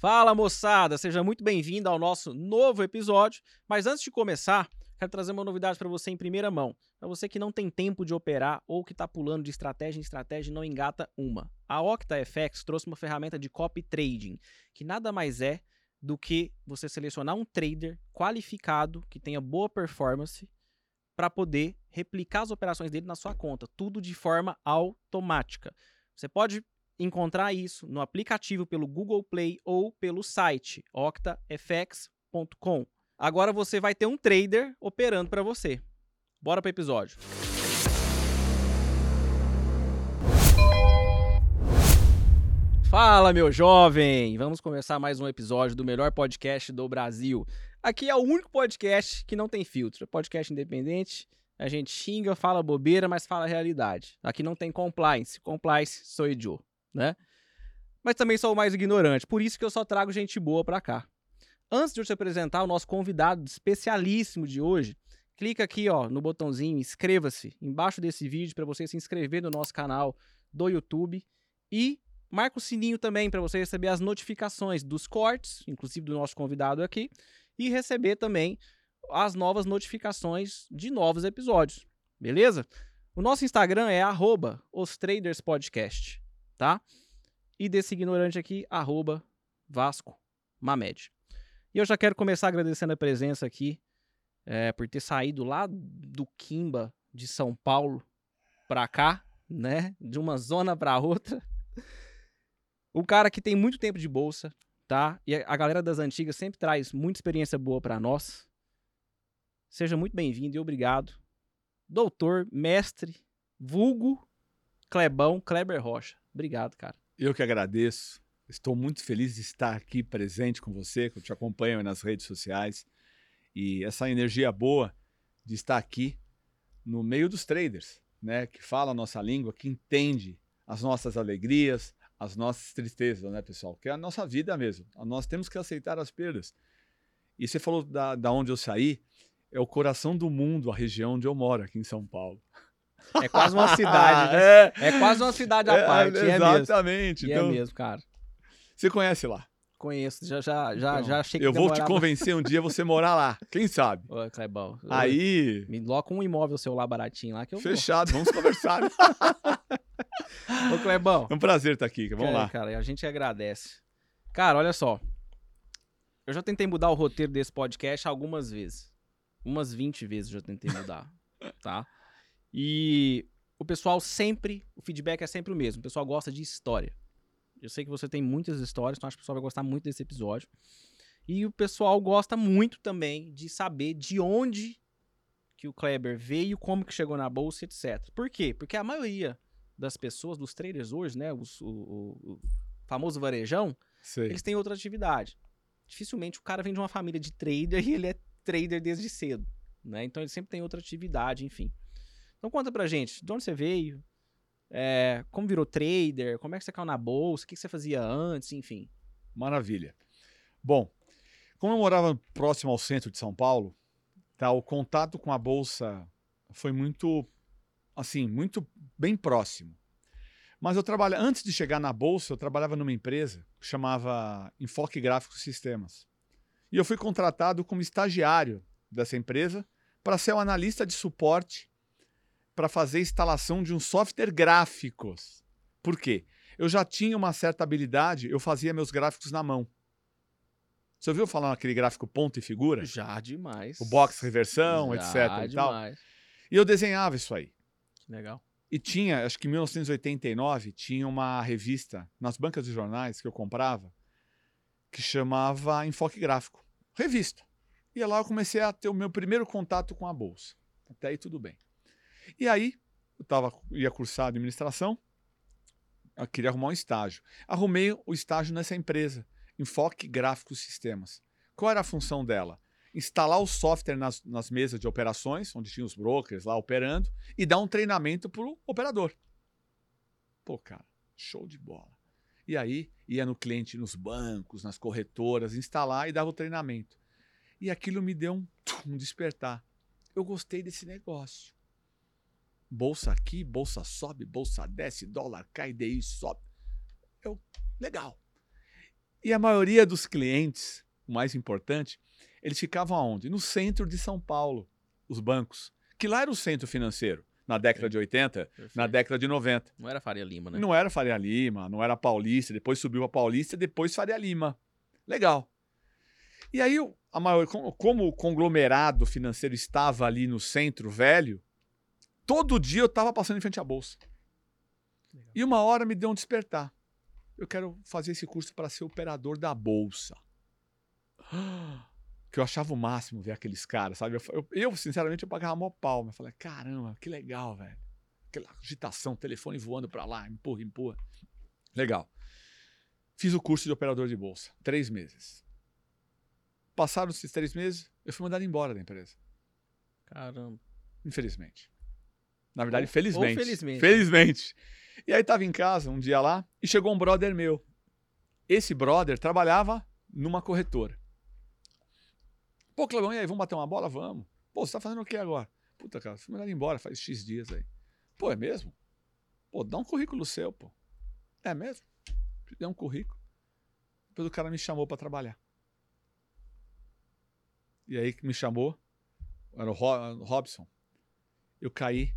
Fala moçada, seja muito bem-vindo ao nosso novo episódio. Mas antes de começar, quero trazer uma novidade para você em primeira mão. Para você que não tem tempo de operar ou que está pulando de estratégia em estratégia e não engata uma. A OctaFX trouxe uma ferramenta de copy trading, que nada mais é do que você selecionar um trader qualificado que tenha boa performance para poder replicar as operações dele na sua conta, tudo de forma automática. Você pode encontrar isso no aplicativo pelo Google Play ou pelo site octafx.com. Agora você vai ter um trader operando para você. Bora para o episódio. Fala, meu jovem! Vamos começar mais um episódio do melhor podcast do Brasil. Aqui é o único podcast que não tem filtro. É podcast independente. A gente xinga, fala bobeira, mas fala a realidade. Aqui não tem compliance. Compliance sou eu né? Mas também sou o mais ignorante, por isso que eu só trago gente boa para cá. Antes de eu te apresentar o nosso convidado especialíssimo de hoje, clica aqui ó, no botãozinho inscreva-se embaixo desse vídeo para você se inscrever no nosso canal do YouTube e marca o sininho também para você receber as notificações dos cortes, inclusive do nosso convidado aqui, e receber também as novas notificações de novos episódios. Beleza? O nosso Instagram é arroba os Traders Podcast tá? E desse ignorante aqui, arroba Vasco Mamed. E eu já quero começar agradecendo a presença aqui, é, por ter saído lá do Quimba de São Paulo pra cá, né? De uma zona pra outra. Um cara que tem muito tempo de bolsa, tá? E a galera das antigas sempre traz muita experiência boa para nós. Seja muito bem-vindo e obrigado. Doutor, mestre, vulgo, Clebão, Kleber Rocha. Obrigado, cara. Eu que agradeço. Estou muito feliz de estar aqui presente com você, que eu te acompanho nas redes sociais. E essa energia boa de estar aqui no meio dos traders, né? Que fala a nossa língua, que entende as nossas alegrias, as nossas tristezas, né, pessoal? Que é a nossa vida mesmo. Nós temos que aceitar as perdas. E você falou da, da onde eu saí, é o coração do mundo, a região onde eu moro, aqui em São Paulo. É quase uma cidade. né? é, é quase uma cidade à é, parte. É, exatamente. É, então, é mesmo, cara. Você conhece lá? Conheço, já, já, já, então, já achei que Eu vou te convencer um dia você morar lá. Quem sabe? Ô, Clebão. Aí. Me loca um imóvel seu lá baratinho lá que eu Fechado, vou. vamos conversar. Ô, Clebão. É um prazer estar aqui. Vamos lá. Cara, a gente agradece. Cara, olha só. Eu já tentei mudar o roteiro desse podcast algumas vezes. Umas 20 vezes eu já tentei mudar, tá? E o pessoal sempre, o feedback é sempre o mesmo. O pessoal gosta de história. Eu sei que você tem muitas histórias, então acho que o pessoal vai gostar muito desse episódio. E o pessoal gosta muito também de saber de onde que o Kleber veio, como que chegou na bolsa, etc. Por quê? Porque a maioria das pessoas, dos traders hoje, né, os, o, o, o famoso varejão, Sei. eles têm outra atividade. Dificilmente o cara vem de uma família de trader e ele é trader desde cedo, né? Então ele sempre tem outra atividade, enfim. Então conta pra gente, de onde você veio, é, como virou trader, como é que você caiu na bolsa, o que você fazia antes, enfim. Maravilha. Bom, como eu morava próximo ao centro de São Paulo, tá, o contato com a bolsa foi muito, assim, muito bem próximo. Mas eu trabalhava, antes de chegar na bolsa, eu trabalhava numa empresa que chamava Enfoque Gráficos Sistemas. E eu fui contratado como estagiário dessa empresa para ser o analista de suporte para fazer instalação de um software gráficos. Por quê? Eu já tinha uma certa habilidade, eu fazia meus gráficos na mão. Você ouviu falar naquele gráfico ponto e figura? Já demais. O box reversão, Já etc. E, tal. e eu desenhava isso aí. Que legal. E tinha, acho que em 1989, tinha uma revista nas bancas de jornais que eu comprava que chamava Enfoque Gráfico. Revista. E lá eu comecei a ter o meu primeiro contato com a bolsa. Até aí tudo bem. E aí, eu tava, ia cursar administração, eu queria arrumar um estágio. Arrumei o estágio nessa empresa, Enfoque Gráficos Sistemas. Qual era a função dela? Instalar o software nas, nas mesas de operações, onde tinha os brokers lá operando, e dar um treinamento para o operador. Pô, cara, show de bola. E aí ia no cliente, nos bancos, nas corretoras, instalar e dava o treinamento. E aquilo me deu um, um despertar. Eu gostei desse negócio. Bolsa aqui, bolsa sobe, bolsa desce, dólar cai, DI sobe. Eu, legal. E a maioria dos clientes, o mais importante, eles ficavam aonde? No centro de São Paulo, os bancos. Que lá era o centro financeiro, na década de 80, Perfeito. na década de 90. Não era Faria Lima, né? Não era Faria Lima, não era Paulista, depois subiu a Paulista, depois Faria Lima. Legal. E aí, a maior, como, como o conglomerado financeiro estava ali no centro velho, todo dia eu estava passando em frente à bolsa. Legal. E uma hora me deu um despertar. Eu quero fazer esse curso para ser operador da bolsa. Que eu achava o máximo ver aqueles caras, sabe? Eu, eu- eu, sinceramente, eu pagava mó pau. Mas falei, caramba, que legal, velho. Aquela agitação, telefone voando para lá, empurra, empurra. Legal. Fiz o curso de operador de bolsa. Três meses. Passaram esses três meses, eu fui mandado embora da empresa. Caramba. Infelizmente. Na verdade, Ou- ou felizmente. felizmente. Felizmente. E aí tava em casa um dia lá e chegou um brother meu. Esse brother trabalhava numa corretora. Pô, Clebão, e aí, vamos bater uma bola? Vamos. Pô, você tá fazendo o que agora? Puta, cara, fui mandado embora faz X dias aí. Pô, é mesmo? Pô, dá um currículo seu, pô. É mesmo? Dei um currículo. Depois o cara me chamou pra trabalhar. E aí que me chamou, era o Ro- Robson. Eu caí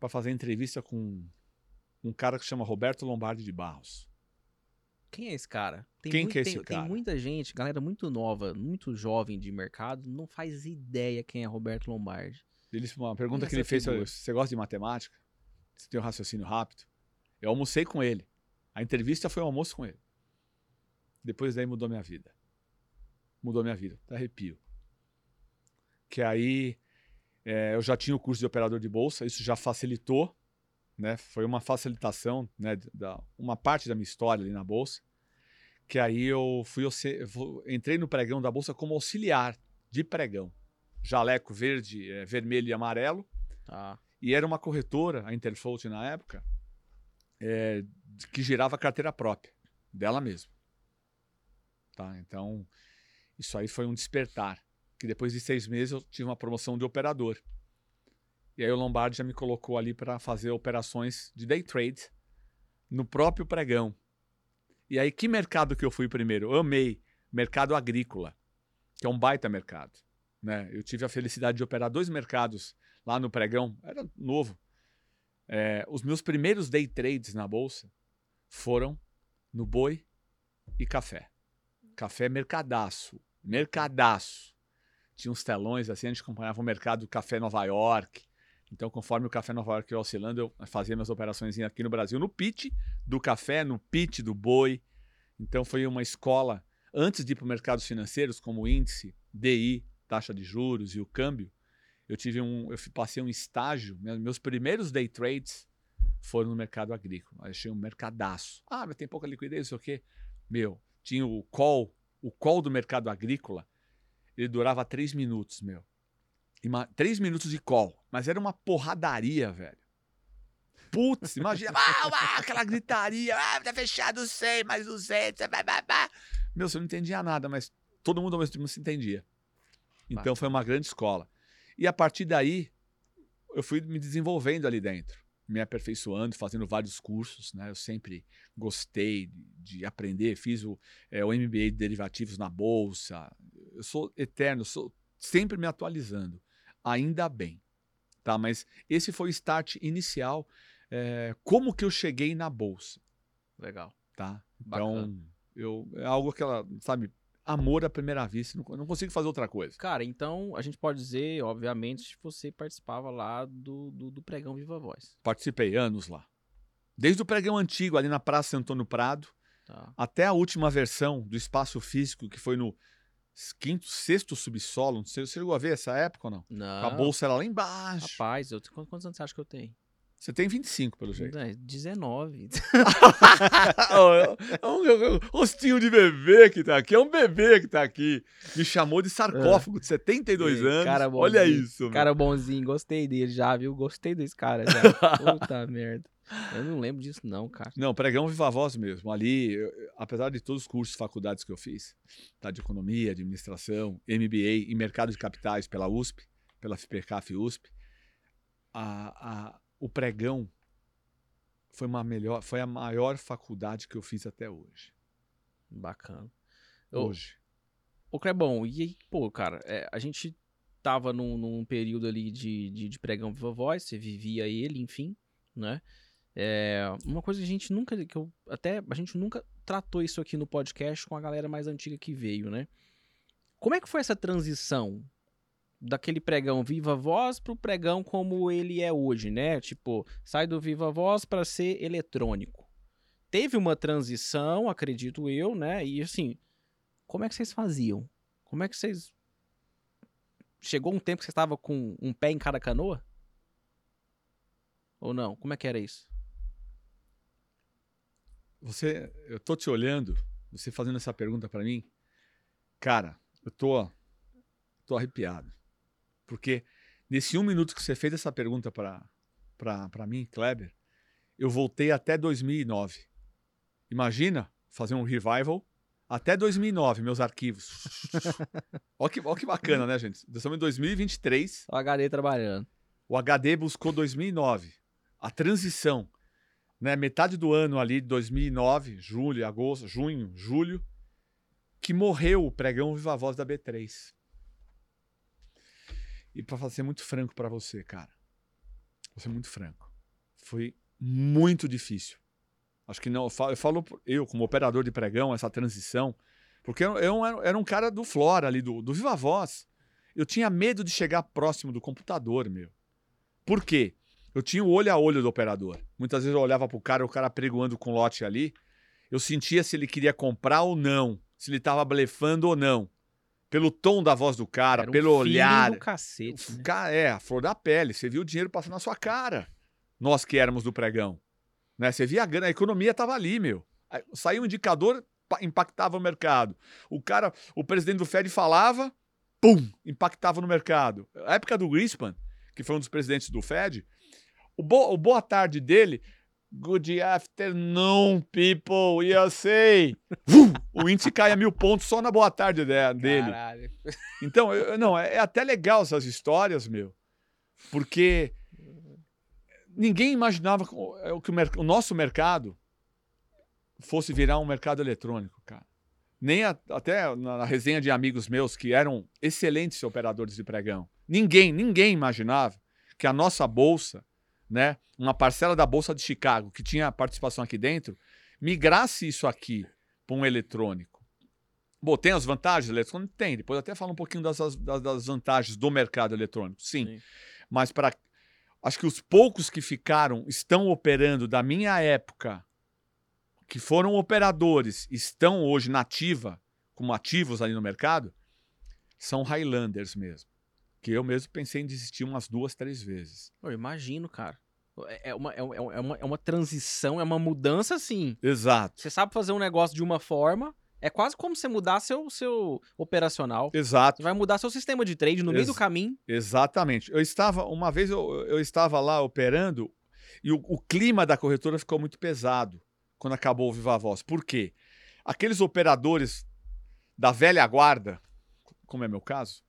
pra fazer entrevista com um cara que chama Roberto Lombardi de Barros. Quem é esse cara? Tem Quem muito- que é tem, esse tem cara? muita gente, galera muito nova, muito jovem de mercado, não faz ideia quem é Roberto Lombardi. Ele, uma pergunta que ele fez, figura. você gosta de matemática? Você tem um raciocínio rápido? Eu almocei com ele. A entrevista foi um almoço com ele. Depois daí mudou minha vida. Mudou minha vida. Até arrepio. Que aí é, eu já tinha o curso de operador de bolsa, isso já facilitou, né? Foi uma facilitação, né? Da, uma parte da minha história ali na bolsa. Que aí eu fui eu entrei no pregão da bolsa como auxiliar de pregão. Jaleco verde, é, vermelho e amarelo. Tá. E era uma corretora, a Interfold na época, é, que girava carteira própria, dela mesma. Tá? Então, isso aí foi um despertar. Que depois de seis meses eu tive uma promoção de operador. E aí o Lombardi já me colocou ali para fazer operações de day trade no próprio pregão. E aí, que mercado que eu fui primeiro? Eu amei mercado agrícola, que é um baita mercado. Né? Eu tive a felicidade de operar dois mercados lá no pregão, era novo. É, os meus primeiros day trades na bolsa foram no boi e café. Café mercadaço, mercadaço. Tinha uns telões assim, a gente acompanhava o mercado do café Nova York. Então, conforme o café Nova York ia oscilando, eu fazia minhas operações aqui no Brasil, no pitch do café, no pitch do boi. Então, foi uma escola, antes de ir para mercados financeiros, como o índice, DI, taxa de juros e o câmbio, eu tive um, eu passei um estágio, me- meus primeiros day trades foram no mercado agrícola. Eu achei um mercadaço. Ah, mas tem pouca liquidez, não sei o quê. Meu, tinha o call, o call do mercado agrícola, ele durava três minutos, meu. Ima- três minutos de call, mas era uma porradaria, velho. Putz, imagina, ah, ah, aquela gritaria, ah, tá fechado 100, mais 200, blá, blá, blá. Meu, você não entendia nada, mas todo mundo ao mesmo tempo se entendia. Então foi uma grande escola. E a partir daí, eu fui me desenvolvendo ali dentro, me aperfeiçoando, fazendo vários cursos. Né? Eu sempre gostei de, de aprender, fiz o, é, o MBA de derivativos na Bolsa. Eu sou eterno, sou sempre me atualizando. Ainda bem. Tá? Mas esse foi o start inicial. é, como que eu cheguei na Bolsa? Legal. Tá? Bacana. Então, eu, é algo que ela, sabe, amor à primeira vista. Não, não consigo fazer outra coisa. Cara, então a gente pode dizer, obviamente, que você participava lá do, do, do pregão Viva Voz. Participei anos lá. Desde o pregão antigo, ali na Praça Antônio Prado, Tá. até a última versão do espaço físico, que foi no quinto, sexto subsolo. Não sei, você chegou a ver essa época ou não? Não. A bolsa era lá embaixo. Rapaz, eu, quantos anos você acha que eu tenho? Você tem 25, pelo jeito. É, 19. é um, é um rostinho de bebê que tá aqui. É um bebê que tá aqui. Me chamou de sarcófago de 72 Ei, anos. cara Olha isso, meu. Cara bonzinho, gostei dele já, viu? Gostei desse cara já. Puta merda. Eu não lembro disso, não, cara. Não, pregão viva voz mesmo. Ali, eu- apesar de todos os cursos, faculdades que eu fiz, tá, de economia, administração, MBA e mercado de capitais pela USP, pela FPCAF USP, a, a- o pregão foi, uma melhor, foi a maior faculdade que eu fiz até hoje. Bacana. hoje. Ô, Clebão, e aí, pô, cara, é, a gente tava num, num período ali de, de, de pregão Viva Voz, você vivia ele, enfim, né? É, uma coisa que a gente nunca, que eu, até, a gente nunca tratou isso aqui no podcast com a galera mais antiga que veio, né? Como é que foi essa transição daquele pregão Viva Voz pro pregão como ele é hoje, né? Tipo, sai do Viva Voz para ser eletrônico. Teve uma transição, acredito eu, né? E assim, como é que vocês faziam? Como é que vocês chegou um tempo que você estava com um pé em cada canoa? Ou não? Como é que era isso? Você, eu tô te olhando, você fazendo essa pergunta para mim, cara, eu tô, tô arrepiado, porque nesse um minuto que você fez essa pergunta para para mim, Kleber, eu voltei até 2009. Imagina fazer um revival até 2009, meus arquivos. olha, que, olha que bacana, né, gente? Estamos em 2023. O HD trabalhando. O HD buscou 2009. A transição né, metade do ano ali, 2009, julho, agosto, junho, julho, que morreu o pregão Viva Voz da B3. E para ser muito franco para você, cara, vou ser muito franco, foi muito difícil. Acho que não, eu falo, eu, falo, eu como operador de pregão, essa transição, porque eu, eu era um cara do Flora ali, do, do Viva Voz. Eu tinha medo de chegar próximo do computador, meu. Por quê? Eu tinha o olho a olho do operador. Muitas vezes eu olhava pro cara, o cara pregoando com lote ali. Eu sentia se ele queria comprar ou não, se ele estava blefando ou não. Pelo tom da voz do cara, Era um pelo olhar. do cacete, né? É, a flor da pele. Você viu o dinheiro passando na sua cara. Nós que éramos do pregão. Né? Você via a grana, a economia estava ali, meu. Saiu um indicador, pa- impactava o mercado. O cara, o presidente do Fed falava, pum, impactava no mercado. A época do Greenspan, que foi um dos presidentes do Fed, o, bo- o boa tarde dele, good afternoon, people, USA. Vum, o índice cai a mil pontos só na boa tarde de- dele. Caralho. Então, eu- não, é, é até legal essas histórias, meu, porque ninguém imaginava que o, é, o nosso mercado fosse virar um mercado eletrônico, cara. Nem a- até na resenha de amigos meus que eram excelentes operadores de pregão. Ninguém, ninguém imaginava que a nossa bolsa, né, uma parcela da bolsa de Chicago que tinha participação aqui dentro, migrasse isso aqui para um eletrônico. Bom, tem as vantagens do eletrônico? Tem. Depois até falo um pouquinho das, das, das vantagens do mercado eletrônico. Sim. Sim. Mas para. Acho que os poucos que ficaram, estão operando da minha época, que foram operadores, estão hoje na ativa, como ativos ali no mercado, são Highlanders mesmo. Que eu mesmo pensei em desistir umas duas, três vezes. Eu imagino, cara. É é uma, é, uma, é uma, é uma transição, é uma mudança assim. Exato. Você sabe fazer um negócio de uma forma, é quase como você mudar seu, seu operacional. Exato. Você vai mudar seu sistema de trade no meio do caminho. Exatamente. Eu estava, uma vez eu, eu estava lá operando e o, o clima da corretora ficou muito pesado quando acabou o Viva Voz. Por quê? Aqueles operadores da velha guarda, como é meu caso,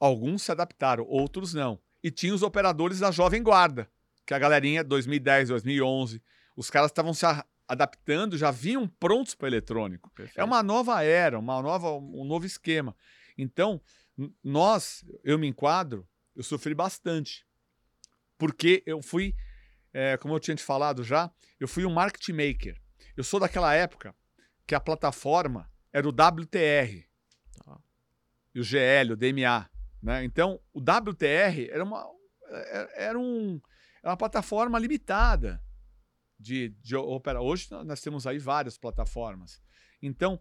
alguns se adaptaram, outros não. E tinha os operadores da jovem guarda, que a galerinha 2010, 2011, os caras estavam se adaptando, já vinham prontos para eletrônico. É uma nova era, uma nova, um novo esquema. Então, nós, eu me enquadro, eu sofri bastante. Porque eu fui, é, como eu tinha te falado já, eu fui um market maker. Eu sou daquela época que a plataforma era o WTR Tá. e o GL, o DMA. Né? Então, o WTR era uma, era- era um, era uma plataforma limitada de, de operar. Hoje nós temos aí várias plataformas. Então,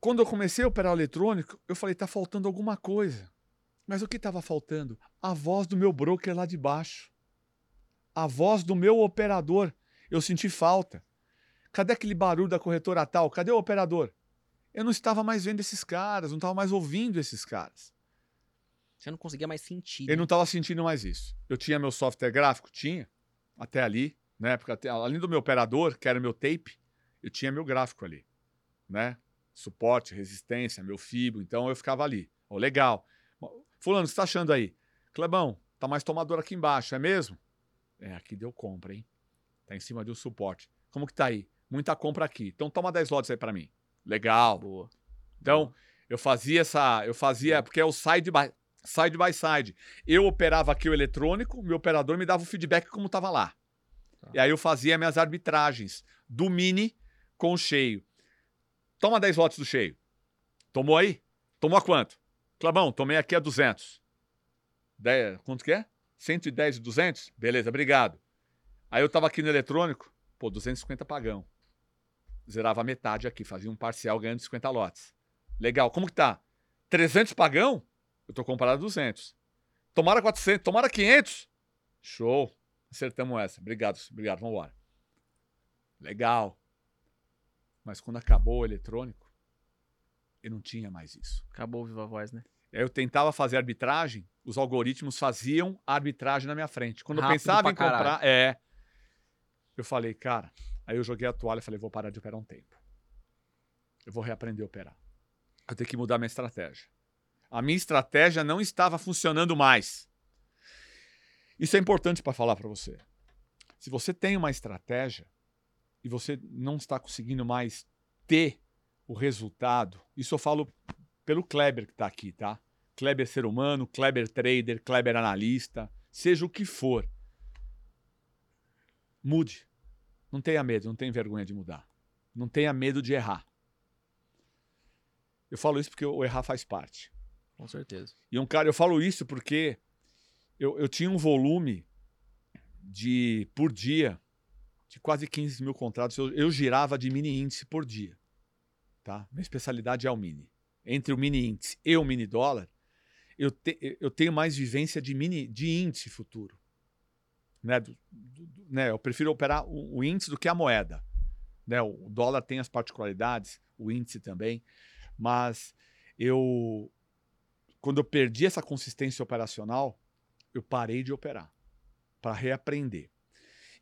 quando eu comecei a operar eletrônico, eu falei, tá faltando alguma coisa. Mas o que estava faltando? A voz do meu broker lá de baixo. A voz do meu operador. Eu senti falta. Cadê aquele barulho da corretora tal? Cadê o operador? Eu não estava mais vendo esses caras, não estava mais ouvindo esses caras. Você não conseguia mais sentir. Eu não estava sentindo mais isso. Eu tinha meu software gráfico? Tinha. Até ali, né? Porque até- além do meu operador, que era meu tape, eu tinha meu gráfico ali, né? Suporte, resistência, meu fibro. Então eu ficava ali. Ó, legal. Fulano, o que você está achando aí? Clebão, tá mais tomador aqui embaixo, é mesmo? É, aqui deu compra, hein? Tá em cima de um suporte. Como que tá aí? muita compra aqui. Então toma 10 lotes aí para mim. Legal. Boa. Então, eu fazia essa, eu fazia, porque é o side by side by side. Eu operava aqui o eletrônico, meu operador me dava o feedback como estava lá. Tá. E aí eu fazia minhas arbitragens do mini com o cheio. Toma 10 lotes do cheio. Tomou aí? Tomou a quanto? Clavão, tomei aqui a 200. 10, quanto que é? 110 e 200? Beleza, obrigado. Aí eu tava aqui no eletrônico, pô, 250 pagão. Zerava metade aqui, fazia um parcial ganhando 50 lotes. Legal, como que tá? 300 pagão? Eu tô comprado a 200. Tomara 400, tomara 500. Show. Acertamos essa. Obrigado, obrigado, vamos embora. Legal. Mas quando acabou o eletrônico, eu não tinha mais isso. Acabou o Viva Voz, né? Eu tentava fazer arbitragem, os algoritmos faziam a arbitragem na minha frente. Quando eu Rápido pensava pra em comprar, caralho. é. Eu falei, cara, aí eu joguei a toalha e falei, vou parar de operar um tempo. Eu vou reaprender a operar. Eu tenho que mudar minha estratégia. A minha estratégia não estava funcionando mais. Isso é importante para falar para você. Se você tem uma estratégia e você não está conseguindo mais ter o resultado, isso eu falo pelo Kleber que está aqui, tá? Kleber ser humano, Kleber trader, Kleber analista, seja o que for. Mude. Não tenha medo, não tenha vergonha de mudar. Não tenha medo de errar. Eu falo isso porque o errar faz parte. Com certeza. E um cara, eu falo isso porque eu, eu tinha um volume de por dia de quase 15 mil contratos. Eu, eu girava de mini índice por dia. Tá? Minha especialidade é o mini. Entre o mini índice e o mini dólar, eu, te- eu tenho mais vivência de mini de índice futuro. Né? Do- do- né? Eu prefiro operar o, o índice do que a moeda. Né? O dólar tem as particularidades, o índice também, mas eu quando eu perdi essa consistência operacional, eu parei de operar para reaprender.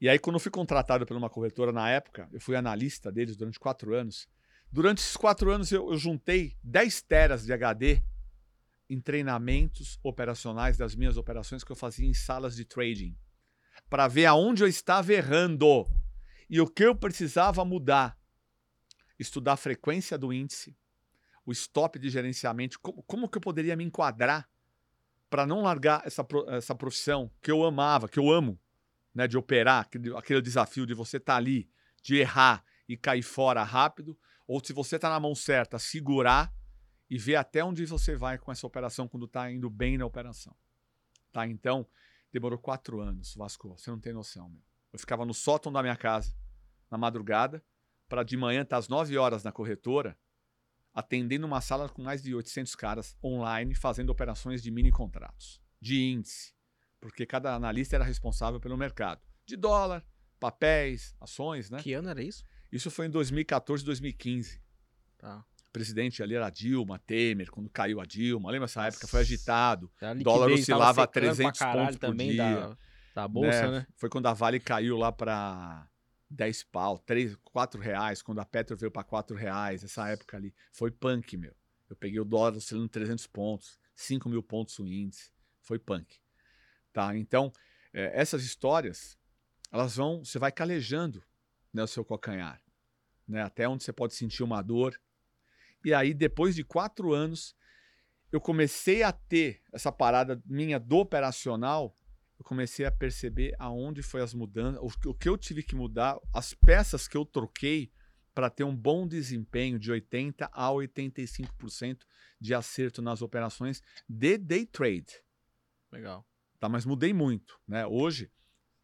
E aí, quando eu fui contratado por uma corretora na época, eu fui analista deles durante quatro anos. Durante esses quatro anos, eu, eu juntei 10 teras de HD em treinamentos operacionais das minhas operações que eu fazia em salas de trading, para ver aonde eu estava errando e o que eu precisava mudar. Estudar a frequência do índice, o stop de gerenciamento, como, como que eu poderia me enquadrar para não largar essa, essa profissão que eu amava, que eu amo, né, de operar, aquele, aquele desafio de você estar ali, de errar e cair fora rápido, ou se você está na mão certa, segurar e ver até onde você vai com essa operação quando está indo bem na operação. Tá? Então, demorou quatro anos, Vasco, você não tem noção, meu. Eu ficava no sótão da minha casa, na madrugada, para de manhã estar às 9 horas na corretora, atendendo uma sala com mais de 800 caras online, fazendo operações de mini contratos, de índice, porque cada analista era responsável pelo mercado, de dólar, papéis, ações, né? Que ano era isso? Isso foi em 2014, 2015. Tá. O presidente ali era Dilma, Temer, quando caiu a Dilma, lembra essa época? Foi agitado. A dólar oscilava a secando pra 300 caralho pontos por também dia. Da, da bolsa, né? Foi quando a Vale caiu lá para 10 pau, 3, 4 reais, quando a Petro veio para 4 reais, essa época ali. Foi punk, meu. Eu peguei o dólar oscilando 300 pontos, 5 mil pontos o índice. Foi punk. Tá? Então, eh, essas histórias, elas vão, você vai calejando né, o seu calcanhar. Né, até onde você pode sentir uma dor. E aí, depois de quatro anos, eu comecei a ter essa parada minha do operacional eu comecei a perceber aonde foi as mudanças, o que- eu tive que mudar, as peças que eu troquei para ter um bom desempenho de 80 a 85% de acerto nas operações de day trade. Legal. Tá? Mas mudei muito. Né? Hoje,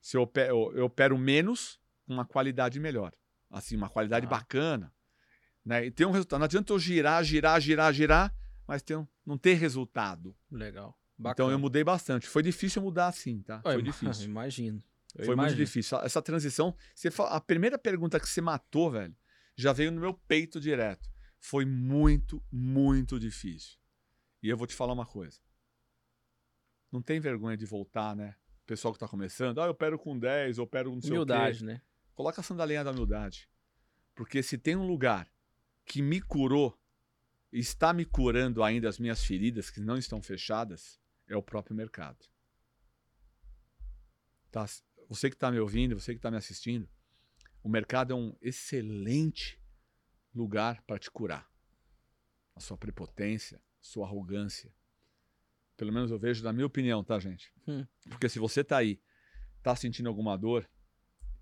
se eu, opero, eu- opero menos com uma qualidade melhor. Assim, uma qualidade Tá. bacana. Né? E tem um resultado. Não adianta eu girar, girar, girar, girar, mas ter um- não ter resultado. Legal. Então Bacana. eu mudei bastante. Foi difícil mudar assim, tá? Foi ima- difícil. Imagino. Eu Foi muito imagino. difícil. Essa transição, você fa- a primeira pergunta que você matou, velho, já veio no meu peito direto. Foi muito, muito difícil. E eu vou te falar uma coisa. Não tem vergonha de voltar, né? O pessoal que tá começando, ah, eu opero com 10, eu opero com não sei Humildade, o quê. né? Coloca a sandalinha da humildade. Porque se tem um lugar que me curou, está me curando ainda as minhas feridas que não estão fechadas, é o próprio mercado. Tá? Você que está me ouvindo, você que está me assistindo, O mercado é um excelente lugar para te curar. A sua prepotência, sua arrogância. Pelo menos eu vejo na minha opinião, tá, gente? Hum. Porque se você tá aí, tá sentindo alguma dor,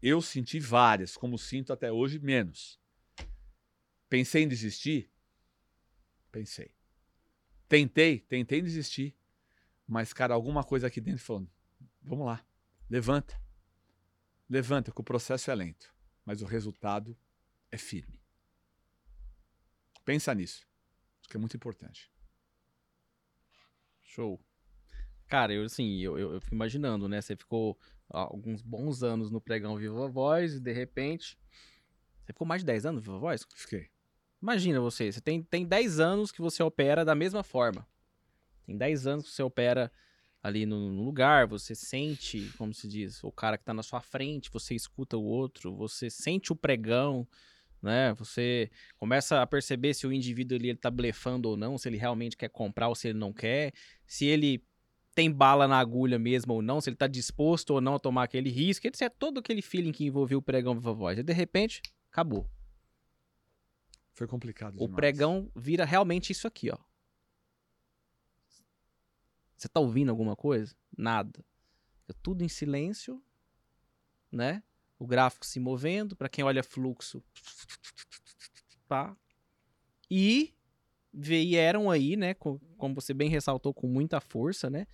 eu senti várias, como sinto até hoje, menos. Pensei em desistir? Pensei. Tentei, tentei desistir. Mas, cara, alguma coisa aqui dentro falou: vamos lá, levanta. Levanta, que o processo é lento, mas o resultado é firme. Pensa nisso. Isso que é muito importante. Show. Cara, eu assim, eu, eu, eu fico imaginando, né? Você ficou alguns bons anos no pregão Viva Voz e de repente. Você ficou mais de 10 anos no Viva Voz? Fiquei. Imagina você, você tem, tem 10 anos que você opera da mesma forma. Tem 10 anos que você opera ali no, no lugar, você sente, como se diz, o cara que tá na sua frente, você escuta o outro, você sente o pregão, né? Você começa a perceber se o indivíduo ali ele tá blefando ou não, se ele realmente quer comprar ou se ele não quer, se ele tem bala na agulha mesmo ou não, se ele tá disposto ou não a tomar aquele risco, é todo aquele feeling que envolveu o pregão Viva Voz. E de repente, acabou. Foi complicado O demais. pregão vira realmente isso aqui, ó. Você tá ouvindo alguma coisa? Nada. É tudo em silêncio, né? O gráfico se movendo, para quem olha fluxo, pá. E vieram aí, né, co- como você bem ressaltou com muita força, né,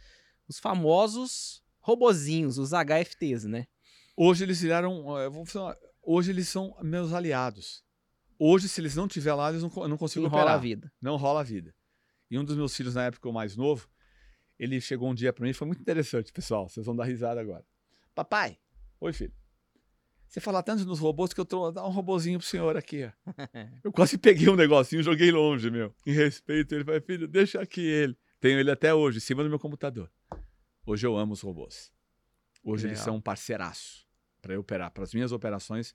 os famosos robozinhos, os HFTs, né? Hoje eles viraram. vamos falar, hoje eles são meus aliados. Hoje, se eles não estiver lá, eles não, eu não consigo Enrola a operar. vida. Não rola a vida. E um dos meus filhos, na época, o mais novo, ele chegou um dia pra mim, foi muito interessante, pessoal. Vocês vão dar risada agora. Papai, oi filho. Você fala tanto nos robôs que eu tô dar um robozinho pro senhor aqui, ó. Eu quase peguei um negocinho e joguei longe, meu. Em respeito, ele falou, filho, deixa aqui ele. Tenho ele até hoje, em cima do meu computador. Hoje eu amo os robôs. Hoje eles Legal. são um parceiraço para eu operar. Para as minhas operações,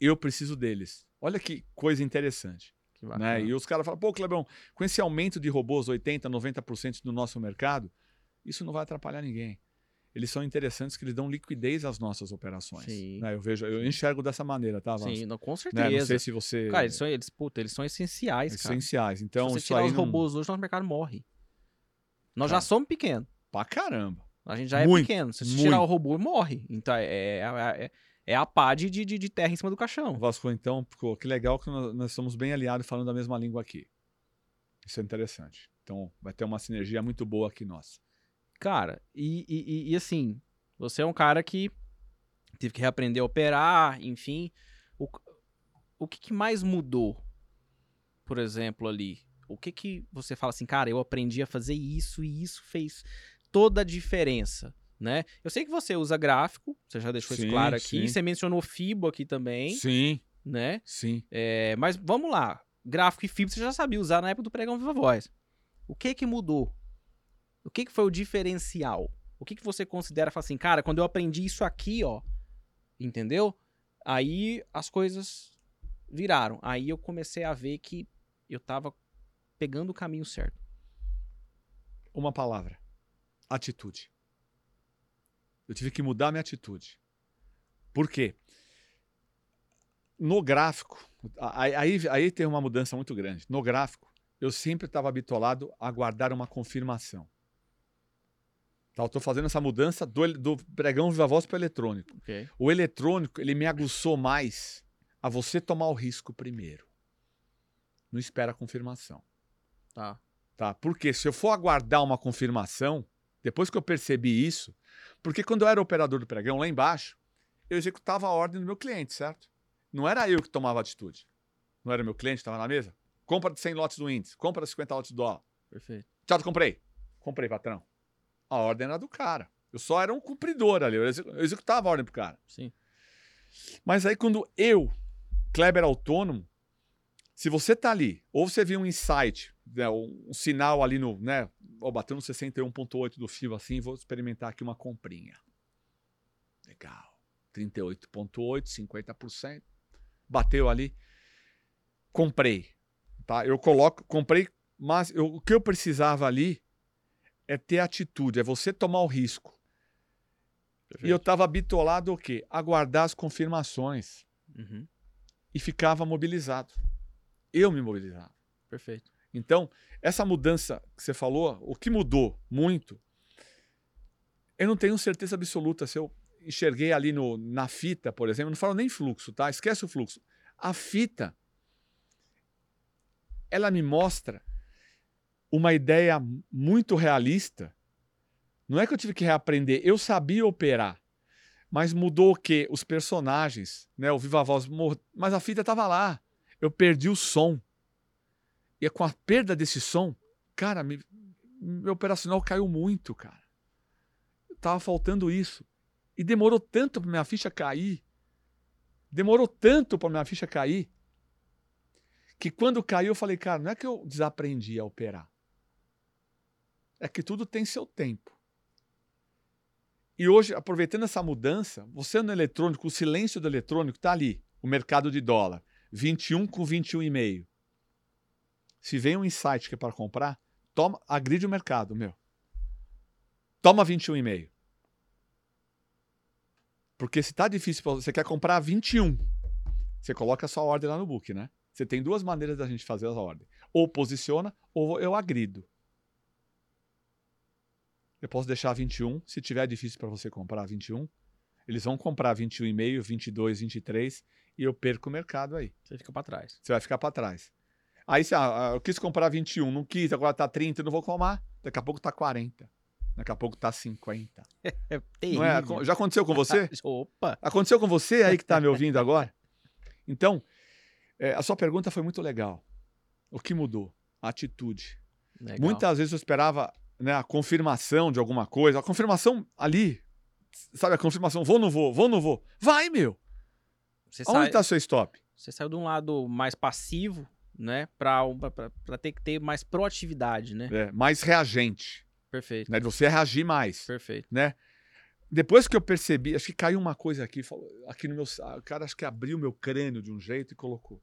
eu preciso deles. Olha que coisa interessante. Que. Né? E os caras falam, pô, Clebão, com esse aumento de robôs, 80%, 90% no nosso mercado, isso não vai atrapalhar ninguém. Eles são interessantes que eles dão liquidez às nossas operações. Sim. Né? Eu vejo, eu enxergo dessa maneira, tá, Vasco? Sim, não, com Né? certeza. Não sei se você. Cara, eles são, eles, puta, eles são essenciais, cara. essenciais. Então, Se você isso tirar os não- robôs hoje, nosso mercado morre. Nós já Cara. somos pequenos. Pra caramba. A gente já é Muito, pequeno. Se você muito. tirar o robô, morre. Então é, é, é, é a pá de, de, de terra em cima do caixão. Vasco, então, pô, que legal que nós, nós somos bem aliados falando a mesma língua aqui. Isso é interessante. Então, vai ter uma sinergia muito boa aqui nossa. Cara, e, e, e- e assim, você é um cara que teve que reaprender a operar, enfim. O, o que, que mais mudou, por exemplo, ali? O que que você fala assim, cara, eu aprendi a fazer isso e isso fez toda a diferença, né? Eu sei que você usa gráfico, você já deixou isso Sim, claro aqui. sim. Você mencionou Fibo aqui também, Sim, né? sim. É, mas vamos lá. Gráfico e Fibo você já sabia usar na época do pregão Viva Voz. O que que mudou? O que que foi o diferencial? O que que você considera, fala assim, cara, quando eu aprendi isso aqui, ó, entendeu? Aí as coisas viraram. Aí eu comecei a ver que eu tava pegando o caminho certo. Uma palavra: atitude. Eu tive que mudar minha atitude. Por quê? No gráfico, aí, aí, tem uma mudança muito grande. No gráfico, eu sempre estava habituado a guardar uma confirmação. Tá, eu estou fazendo essa mudança do, do pregão viva voz para o eletrônico. Ok. O eletrônico, ele me aguçou mais a você tomar o risco primeiro. Não espera a confirmação. Tá. Tá? Porque se eu for aguardar uma confirmação, depois que eu percebi isso, porque quando eu era operador do pregão lá embaixo, eu executava a ordem do meu cliente, certo? Não era eu que tomava atitude. Não era meu cliente que estava na mesa? Compra de 100 lotes do índice, compra de 50 lotes do dólar. Perfeito. Tchau, comprei. Comprei, patrão. A ordem era do cara. Eu só era um cumpridor ali, eu executava a ordem pro cara. Sim. Mas aí quando eu, Kleber autônomo, se você tá ali, ou você viu um insight, né, um, sinal ali no, né, ó, bateu no 61.8 do fio assim, vou experimentar aqui uma comprinha. Legal. 38.8, 50%. Bateu ali. Comprei. Tá? Eu coloco, comprei, mas eu- o que eu precisava ali é ter atitude, é você tomar o risco. E eu estava bitolado o quê? Aguardar as confirmações. Uhum. e ficava mobilizado. Eu me mobilizava. Perfeito. Então, essa mudança que você falou, o que mudou muito, eu não tenho certeza absoluta se eu enxerguei ali no, na fita, por exemplo, não falo nem fluxo, tá? Esquece o fluxo. A fita, ela me mostra uma ideia muito realista. Não é que eu tive que reaprender, eu sabia operar. Mas mudou o quê? Os personagens, né? O Viva Voz, mas a fita estava lá. Eu perdi o som. E com a perda desse som, cara, me- meu operacional caiu muito, cara. Tava faltando isso. E demorou tanto para minha ficha cair. Demorou tanto para minha ficha cair. Que quando caiu, eu falei, cara, não é que eu desaprendi a operar. É que tudo tem seu tempo. E hoje, aproveitando essa mudança, você no eletrônico, o silêncio do eletrônico está ali. O mercado de dólar. 21 com 21,5. Se vem um insight que é para comprar, toma, agride o mercado, meu. Toma 21,5. Porque se tá difícil para você, quer comprar 21, você coloca a sua ordem lá no book, né? Você tem duas maneiras da gente fazer a ordem. Ou posiciona, ou eu agrido. Eu posso deixar 21, se tiver difícil para você comprar 21, eles vão comprar 21,5, 22, 23 e eu perco o mercado aí. Você fica pra trás. Você vai ficar para trás. Aí você, ah, eu quis comprar 21, não quis, agora tá 30, eu não vou comprar. Daqui a pouco tá 40. Daqui a pouco tá 50. É Não é? terrível. Já aconteceu com você? Opa! Aconteceu com você aí que está me ouvindo agora? Então, é, a sua pergunta foi muito legal. O que mudou? A atitude. Legal. Muitas vezes eu esperava né, a confirmação de alguma coisa. A confirmação ali, sabe? A confirmação, vou ou não vou? Vou ou não vou? Vai, meu! Você, Onde sai, está seu stop? você saiu de um lado mais passivo, né? Pra ter que ter mais proatividade, né? É, mais reagente. Perfeito. Né, de você reagir mais. Perfeito. né? Depois que eu percebi, acho que caiu uma coisa aqui, falou, aqui no meu, o cara acho que abriu meu crânio de um jeito e colocou.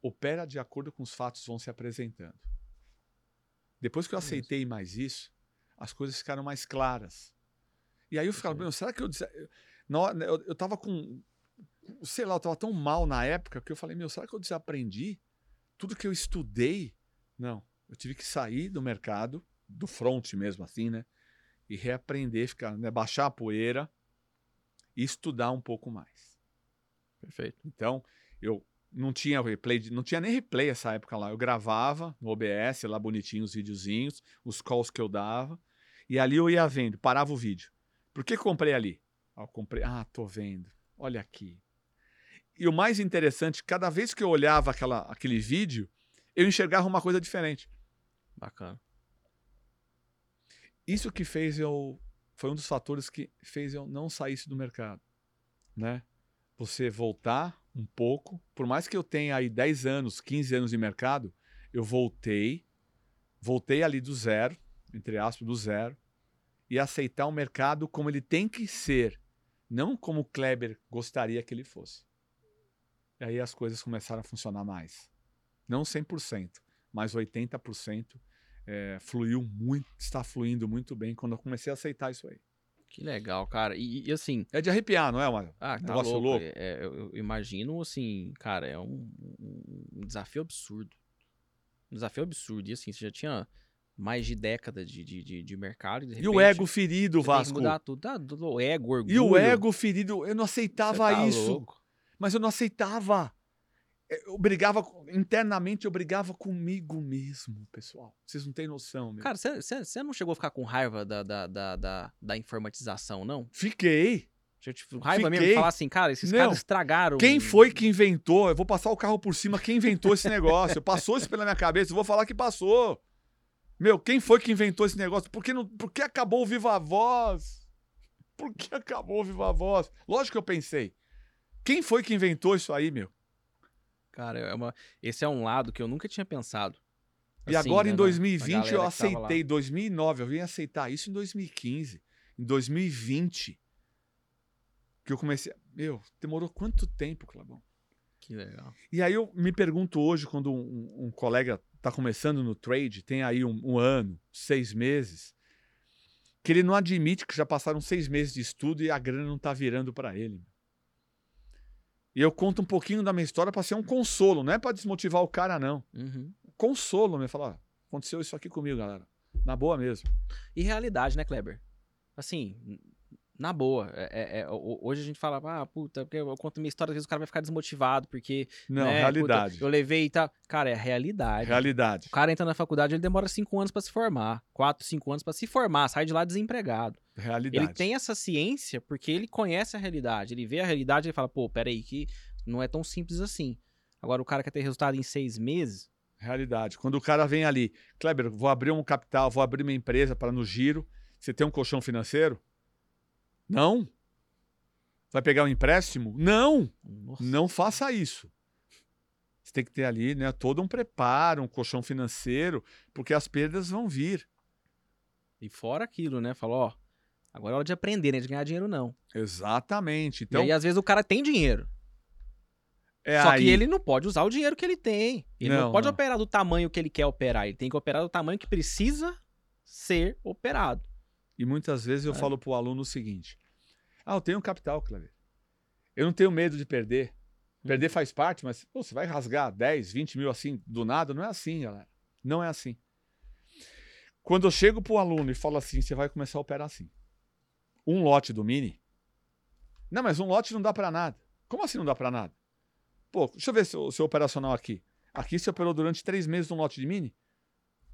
Opera de acordo com os fatos vão se apresentando. Depois que eu aceitei mais isso, as coisas ficaram mais claras. E aí eu ficava, meu, será que eu na hora- eu, eu tava com sei lá, eu tava tão mal na época que eu falei, meu, será que eu desaprendi tudo que eu estudei? Não, eu tive que sair do mercado, do front mesmo assim, né? e reaprender, ficar, né, baixar a poeira e estudar um pouco mais. Perfeito. Então, eu não tinha replay, de- não tinha nem replay essa época lá. Eu gravava no OBS, lá bonitinho os videozinhos, os calls que eu dava, e ali eu ia vendo, parava o vídeo. Por que comprei ali? Ah, eu comprei, ah, tô vendo. Olha aqui. E o mais interessante, cada vez que eu olhava aquela, aquele vídeo, eu enxergava uma coisa diferente. Bacana. isso que fez eu foi um dos fatores que fez eu não saísse do mercado, né? Você voltar um pouco, por mais que eu tenha aí 10 anos, 15 anos de mercado, eu voltei, voltei ali do zero, entre aspas, do zero, e aceitar o mercado como ele tem que ser, não como o Kleber gostaria que ele fosse. E aí as coisas começaram a funcionar mais. Não 100%, mas 80% é, fluiu muito, está fluindo muito bem quando eu comecei a aceitar isso aí. Que legal, cara. E, e, assim, É de arrepiar, não é, Mário? ah, tá Negócio louco. louco. É, é, eu, eu imagino, assim, cara, é um, um- desafio absurdo. Um desafio absurdo. E assim, você já tinha mais de década de, de, de, de mercado. E, de E o repente, ego ferido, você tem que Vasco. mudar tudo. Tá, do, ego, orgulho. E o ego ferido, eu não aceitava tá isso. louco. Mas eu não aceitava. Eu brigava, internamente eu brigava comigo mesmo, pessoal. Vocês não têm noção, meu. Cara, você- não chegou a ficar com raiva da, da, da, da, da informatização, não? Fiquei. Tipo, raiva mesmo Fiquei. falar assim, cara, esses Não. caras estragaram. Quem foi que inventou? Eu vou passar o carro por cima. Quem inventou esse negócio? Passou isso pela minha cabeça. Eu vou falar que passou. Meu, quem foi que inventou esse negócio? Por que, não, por que acabou o Viva Voz? Por que acabou o Viva Voz? Lógico que eu pensei. Quem foi que inventou isso aí, meu? Cara, é uma... esse é um lado que eu nunca tinha pensado. E Assim, agora né, em na- 2020 na eu aceitei. 2009 eu vim aceitar isso em 2015. Em 2020 que eu comecei. Meu, demorou quanto tempo, Clebão? Que legal. E aí eu me pergunto hoje, quando um, um colega está começando no trade, tem aí um, um ano, seis meses, que ele não admite que já passaram seis meses de estudo e a grana não está virando para ele. E eu conto um pouquinho da minha história para ser um consolo, não é para desmotivar o cara, não. Uhum. Consolo, me falar, aconteceu isso aqui comigo, galera. Na boa mesmo. E realidade, né, Kleber? Assim, na boa. é- é- é, ho- hoje a gente fala, ah, puta, porque eu conto minha história, às vezes o cara vai ficar desmotivado, porque. Não, né, realidade. puta, eu levei e tal. Cara, é realidade. Realidade. O cara entra na faculdade, ele demora cinco anos pra se formar. Quatro, cinco anos pra se formar, sai de lá desempregado. Realidade. Ele tem essa ciência porque ele conhece a realidade. Ele vê a realidade e fala, pô, peraí, que não é tão simples assim. Agora, o cara quer ter resultado em seis meses. Realidade. Quando o cara vem ali, Kleber, vou abrir um capital, vou abrir uma empresa para no giro. Você tem um colchão financeiro? Não. Vai pegar um empréstimo? Não. Nossa. Não faça isso. Você tem que ter ali né, todo um preparo, um colchão financeiro, porque as perdas vão vir. E fora aquilo, né? Falou, ó, agora é hora de aprender, né? De ganhar dinheiro, não. Exatamente. Então, e aí, às vezes, o cara tem dinheiro. é só aí. que ele não pode usar o dinheiro que ele tem. Ele não, Não, pode não. operar do tamanho que ele quer operar. Ele tem que operar do tamanho que precisa ser operado. E muitas vezes eu É. falo para o aluno o seguinte: Ah, eu tenho capital, Kleber. Eu não tenho medo de perder. Perder faz parte, mas pô, você vai rasgar 10, 20 mil assim, do nada? Não é assim, galera. Não é assim. Quando eu chego para o aluno e falo assim, você vai começar a operar assim. Um lote do Mini? Não, mas um lote não dá para nada. Como assim não dá para nada? Pô, deixa eu ver seu, seu operacional aqui. Aqui você operou durante três meses num lote de Mini?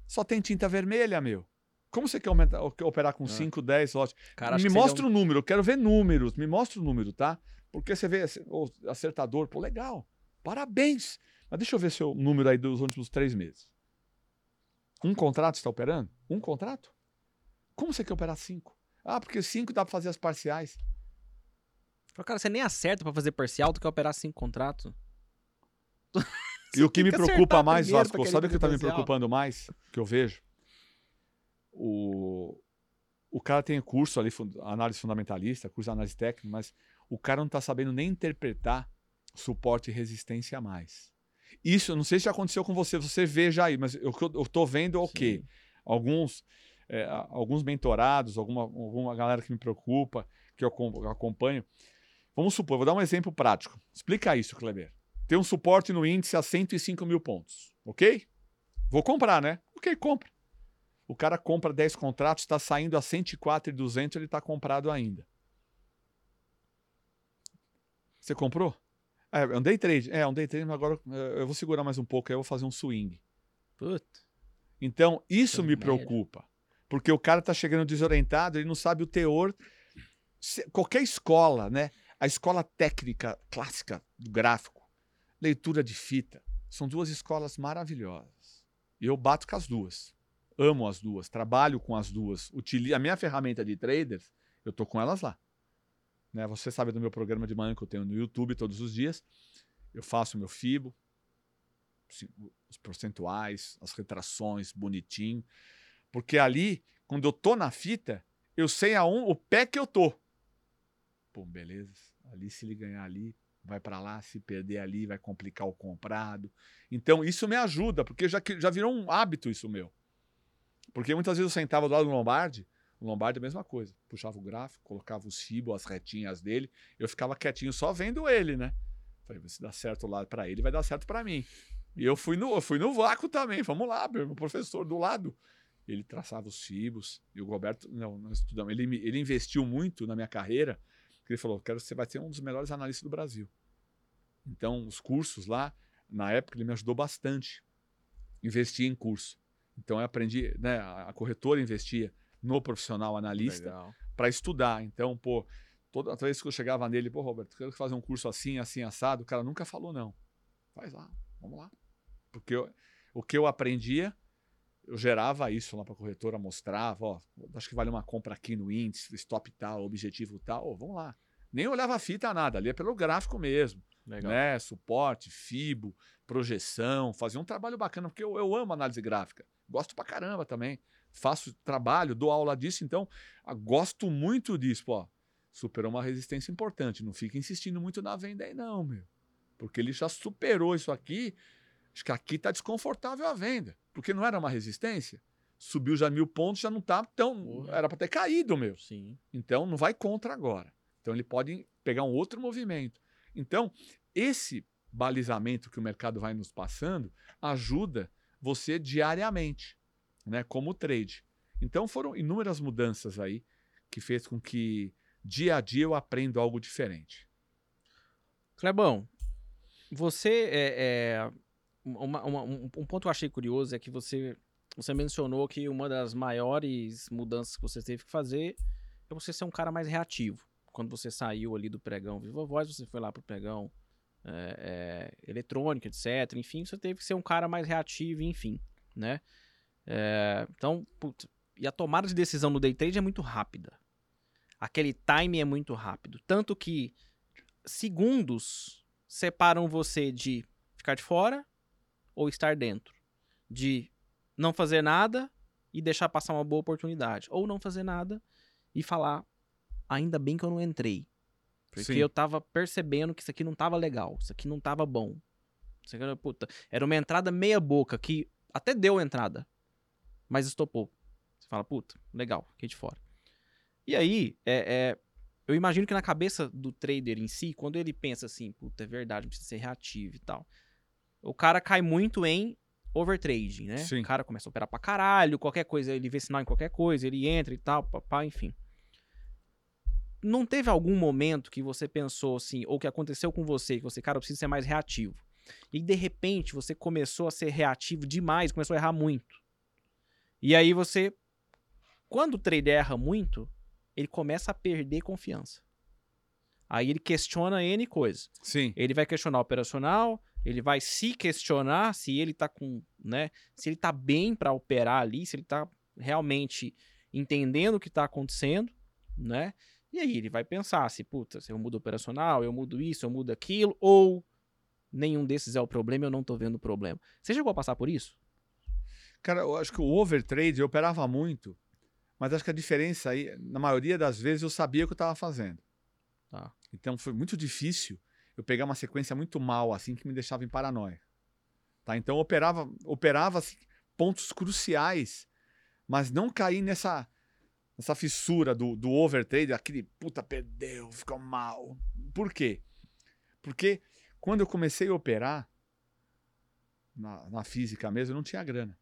Só tem tinta vermelha, meu. Como você quer aumentar- operar com Ah. 5, 10 lotes? Cara, me mostra o número, eu quero ver números, me mostra o número, tá? Porque você vê o acertador, pô, legal, parabéns. Mas deixa eu ver seu número aí dos últimos três meses. Um contrato você está operando? Um contrato? Como você quer operar cinco? Ah, porque cinco dá para fazer as parciais. Cara, você nem acerta pra fazer parcial, tu quer operar cinco contratos? E o que me preocupa mais, Vasco, sabe o que está me preocupando mais? Que eu vejo? O, o cara tem curso ali, análise fundamentalista, curso de análise técnica, mas o cara não está sabendo nem interpretar suporte e resistência a mais. Isso, eu não sei se já aconteceu com você, você veja aí, mas eu, eu tô vendo é o quê? Sim. Alguns, é, alguns mentorados, alguma, alguma galera que me preocupa, que eu acompanho. Vamos supor, vou dar um exemplo prático. Explica isso, Kleber. Tem um suporte no índice a 105 mil pontos, ok? Vou comprar, né? Ok, compra. O cara compra 10 contratos, está saindo a 104,200, ele está comprado ainda. Você comprou? É, é um day trade. É, um day trade, mas agora é, eu vou segurar mais um pouco, aí eu vou fazer um swing. Puta. Então, isso me preocupa. Porque o cara tá chegando desorientado, ele não sabe o teor. Se- Qualquer escola, né? A escola técnica clássica do gráfico, leitura de fita, são duas escolas maravilhosas. E eu bato com as duas. Amo as duas, trabalho com as duas. Utili a minha ferramenta de traders, eu tô com elas lá. Né? Você sabe do meu programa de manhã que eu tenho no YouTube todos os dias. Eu faço meu FIBO, os percentuais, as retrações, bonitinho. Porque ali, quando eu tô na fita, eu sei aon, o pé que eu tô. Pô, beleza. Ali, se ele ganhar ali, vai para lá. Se perder ali, vai complicar o comprado. Então, isso me ajuda, porque já, já virou um hábito isso meu. Porque muitas vezes eu sentava do lado do Lombardi, o Lombardi é a mesma coisa. Puxava o gráfico, colocava os FIBO, as retinhas dele, eu ficava quietinho só vendo ele, né? Falei, se dá certo lá para ele, vai dar certo para mim. E eu fui no, eu fui no vácuo também. Vamos lá, meu professor do lado. Ele traçava os fibos. E o Roberto, não, estudamos. Ele, ele investiu muito na minha carreira. Ele falou: quero você vai ser um dos melhores analistas do Brasil. Então, os cursos lá, na época, ele me ajudou bastante. Investia em curso. Então, eu aprendi, né? A corretora investia no profissional analista para estudar. Então, pô, toda vez que eu chegava nele, pô, Roberto, quero fazer um curso assim, assim, assado, o cara nunca falou não. Faz lá, vamos lá. Porque eu- o que eu aprendia, eu gerava isso lá para a corretora, mostrava, ó, acho que vale uma compra aqui no índice, stop tal, objetivo tal, ó, vamos lá. Nem olhava a fita nada, ali é pelo gráfico mesmo, Legal. né? Suporte, FIBO, projeção, fazia um trabalho bacana, porque eu, eu amo análise gráfica, gosto pra caramba também faço trabalho, dou aula disso, então ah, gosto muito disso. Pô, superou uma resistência importante. Não fica insistindo muito na venda aí, não, meu. Porque ele já superou isso aqui. Acho que aqui está desconfortável a venda. Porque não era uma resistência. Subiu já mil pontos, já não está tão. Porra. Era para ter caído, meu. Sim. Então não vai contra agora. Então ele pode pegar um outro movimento. Então, esse balizamento que o mercado vai nos passando ajuda você diariamente, né, como trade. Então foram inúmeras mudanças aí que fez com que dia a dia eu aprendo algo diferente. Clebão, você é, é uma, uma, um, um, ponto que eu achei curioso é que você você mencionou que uma das maiores mudanças que você teve que fazer é você ser um cara mais reativo. Quando você saiu ali do pregão Viva Voz, você foi lá pro pregão é, é, eletrônico, etc. Enfim, você teve que ser um cara mais reativo, enfim, né? É, então, putz, e a tomada de decisão no day trade é muito rápida. Aquele time é muito rápido. Tanto que segundos separam você de ficar de fora ou estar dentro. De não fazer nada e deixar passar uma boa oportunidade. Ou não fazer nada e falar, ainda bem que eu não entrei. Porque Sim. eu tava percebendo que isso aqui não tava legal, isso aqui não tava bom. Isso aqui, puta, era uma entrada meia boca que até deu entrada, mas estopou. Você fala, puta, legal, aqui de fora. E aí, é, é, eu imagino que na cabeça do trader em si, quando ele pensa assim, puta, é verdade, precisa ser reativo e tal, o cara cai muito em overtrading, né? Sim. O cara começa a operar pra caralho, qualquer coisa, ele vê sinal em qualquer coisa, ele entra e tal, papá, enfim. Não teve algum momento que você pensou assim, ou que aconteceu com você, que você, cara, eu preciso ser mais reativo. E de repente você começou a ser reativo demais, começou a errar muito. E aí você, quando o trader erra muito, ele começa a perder confiança. Aí ele questiona N coisas. Sim. Ele vai questionar operacional, ele vai se questionar se ele tá com, né, se ele tá bem para operar ali, se ele tá realmente entendendo o que tá acontecendo, né? E aí ele vai pensar se, puta, se eu mudo operacional, eu mudo isso, eu mudo aquilo, ou nenhum desses é o problema, eu não tô vendo o problema. Você chegou a passar por isso? Cara, eu acho que o overtrade eu operava muito, mas acho que a diferença aí, na maioria das vezes eu sabia o que eu estava fazendo. Tá. Então foi muito difícil eu pegar uma sequência muito mal, assim, que me deixava em paranoia. Tá? Então eu operava, operava assim, pontos cruciais, mas não cair nessa, nessa fissura do, do overtrade, aquele puta, perdeu, ficou mal. Por quê? Porque quando eu comecei a operar, na, na física mesmo, eu não tinha grana.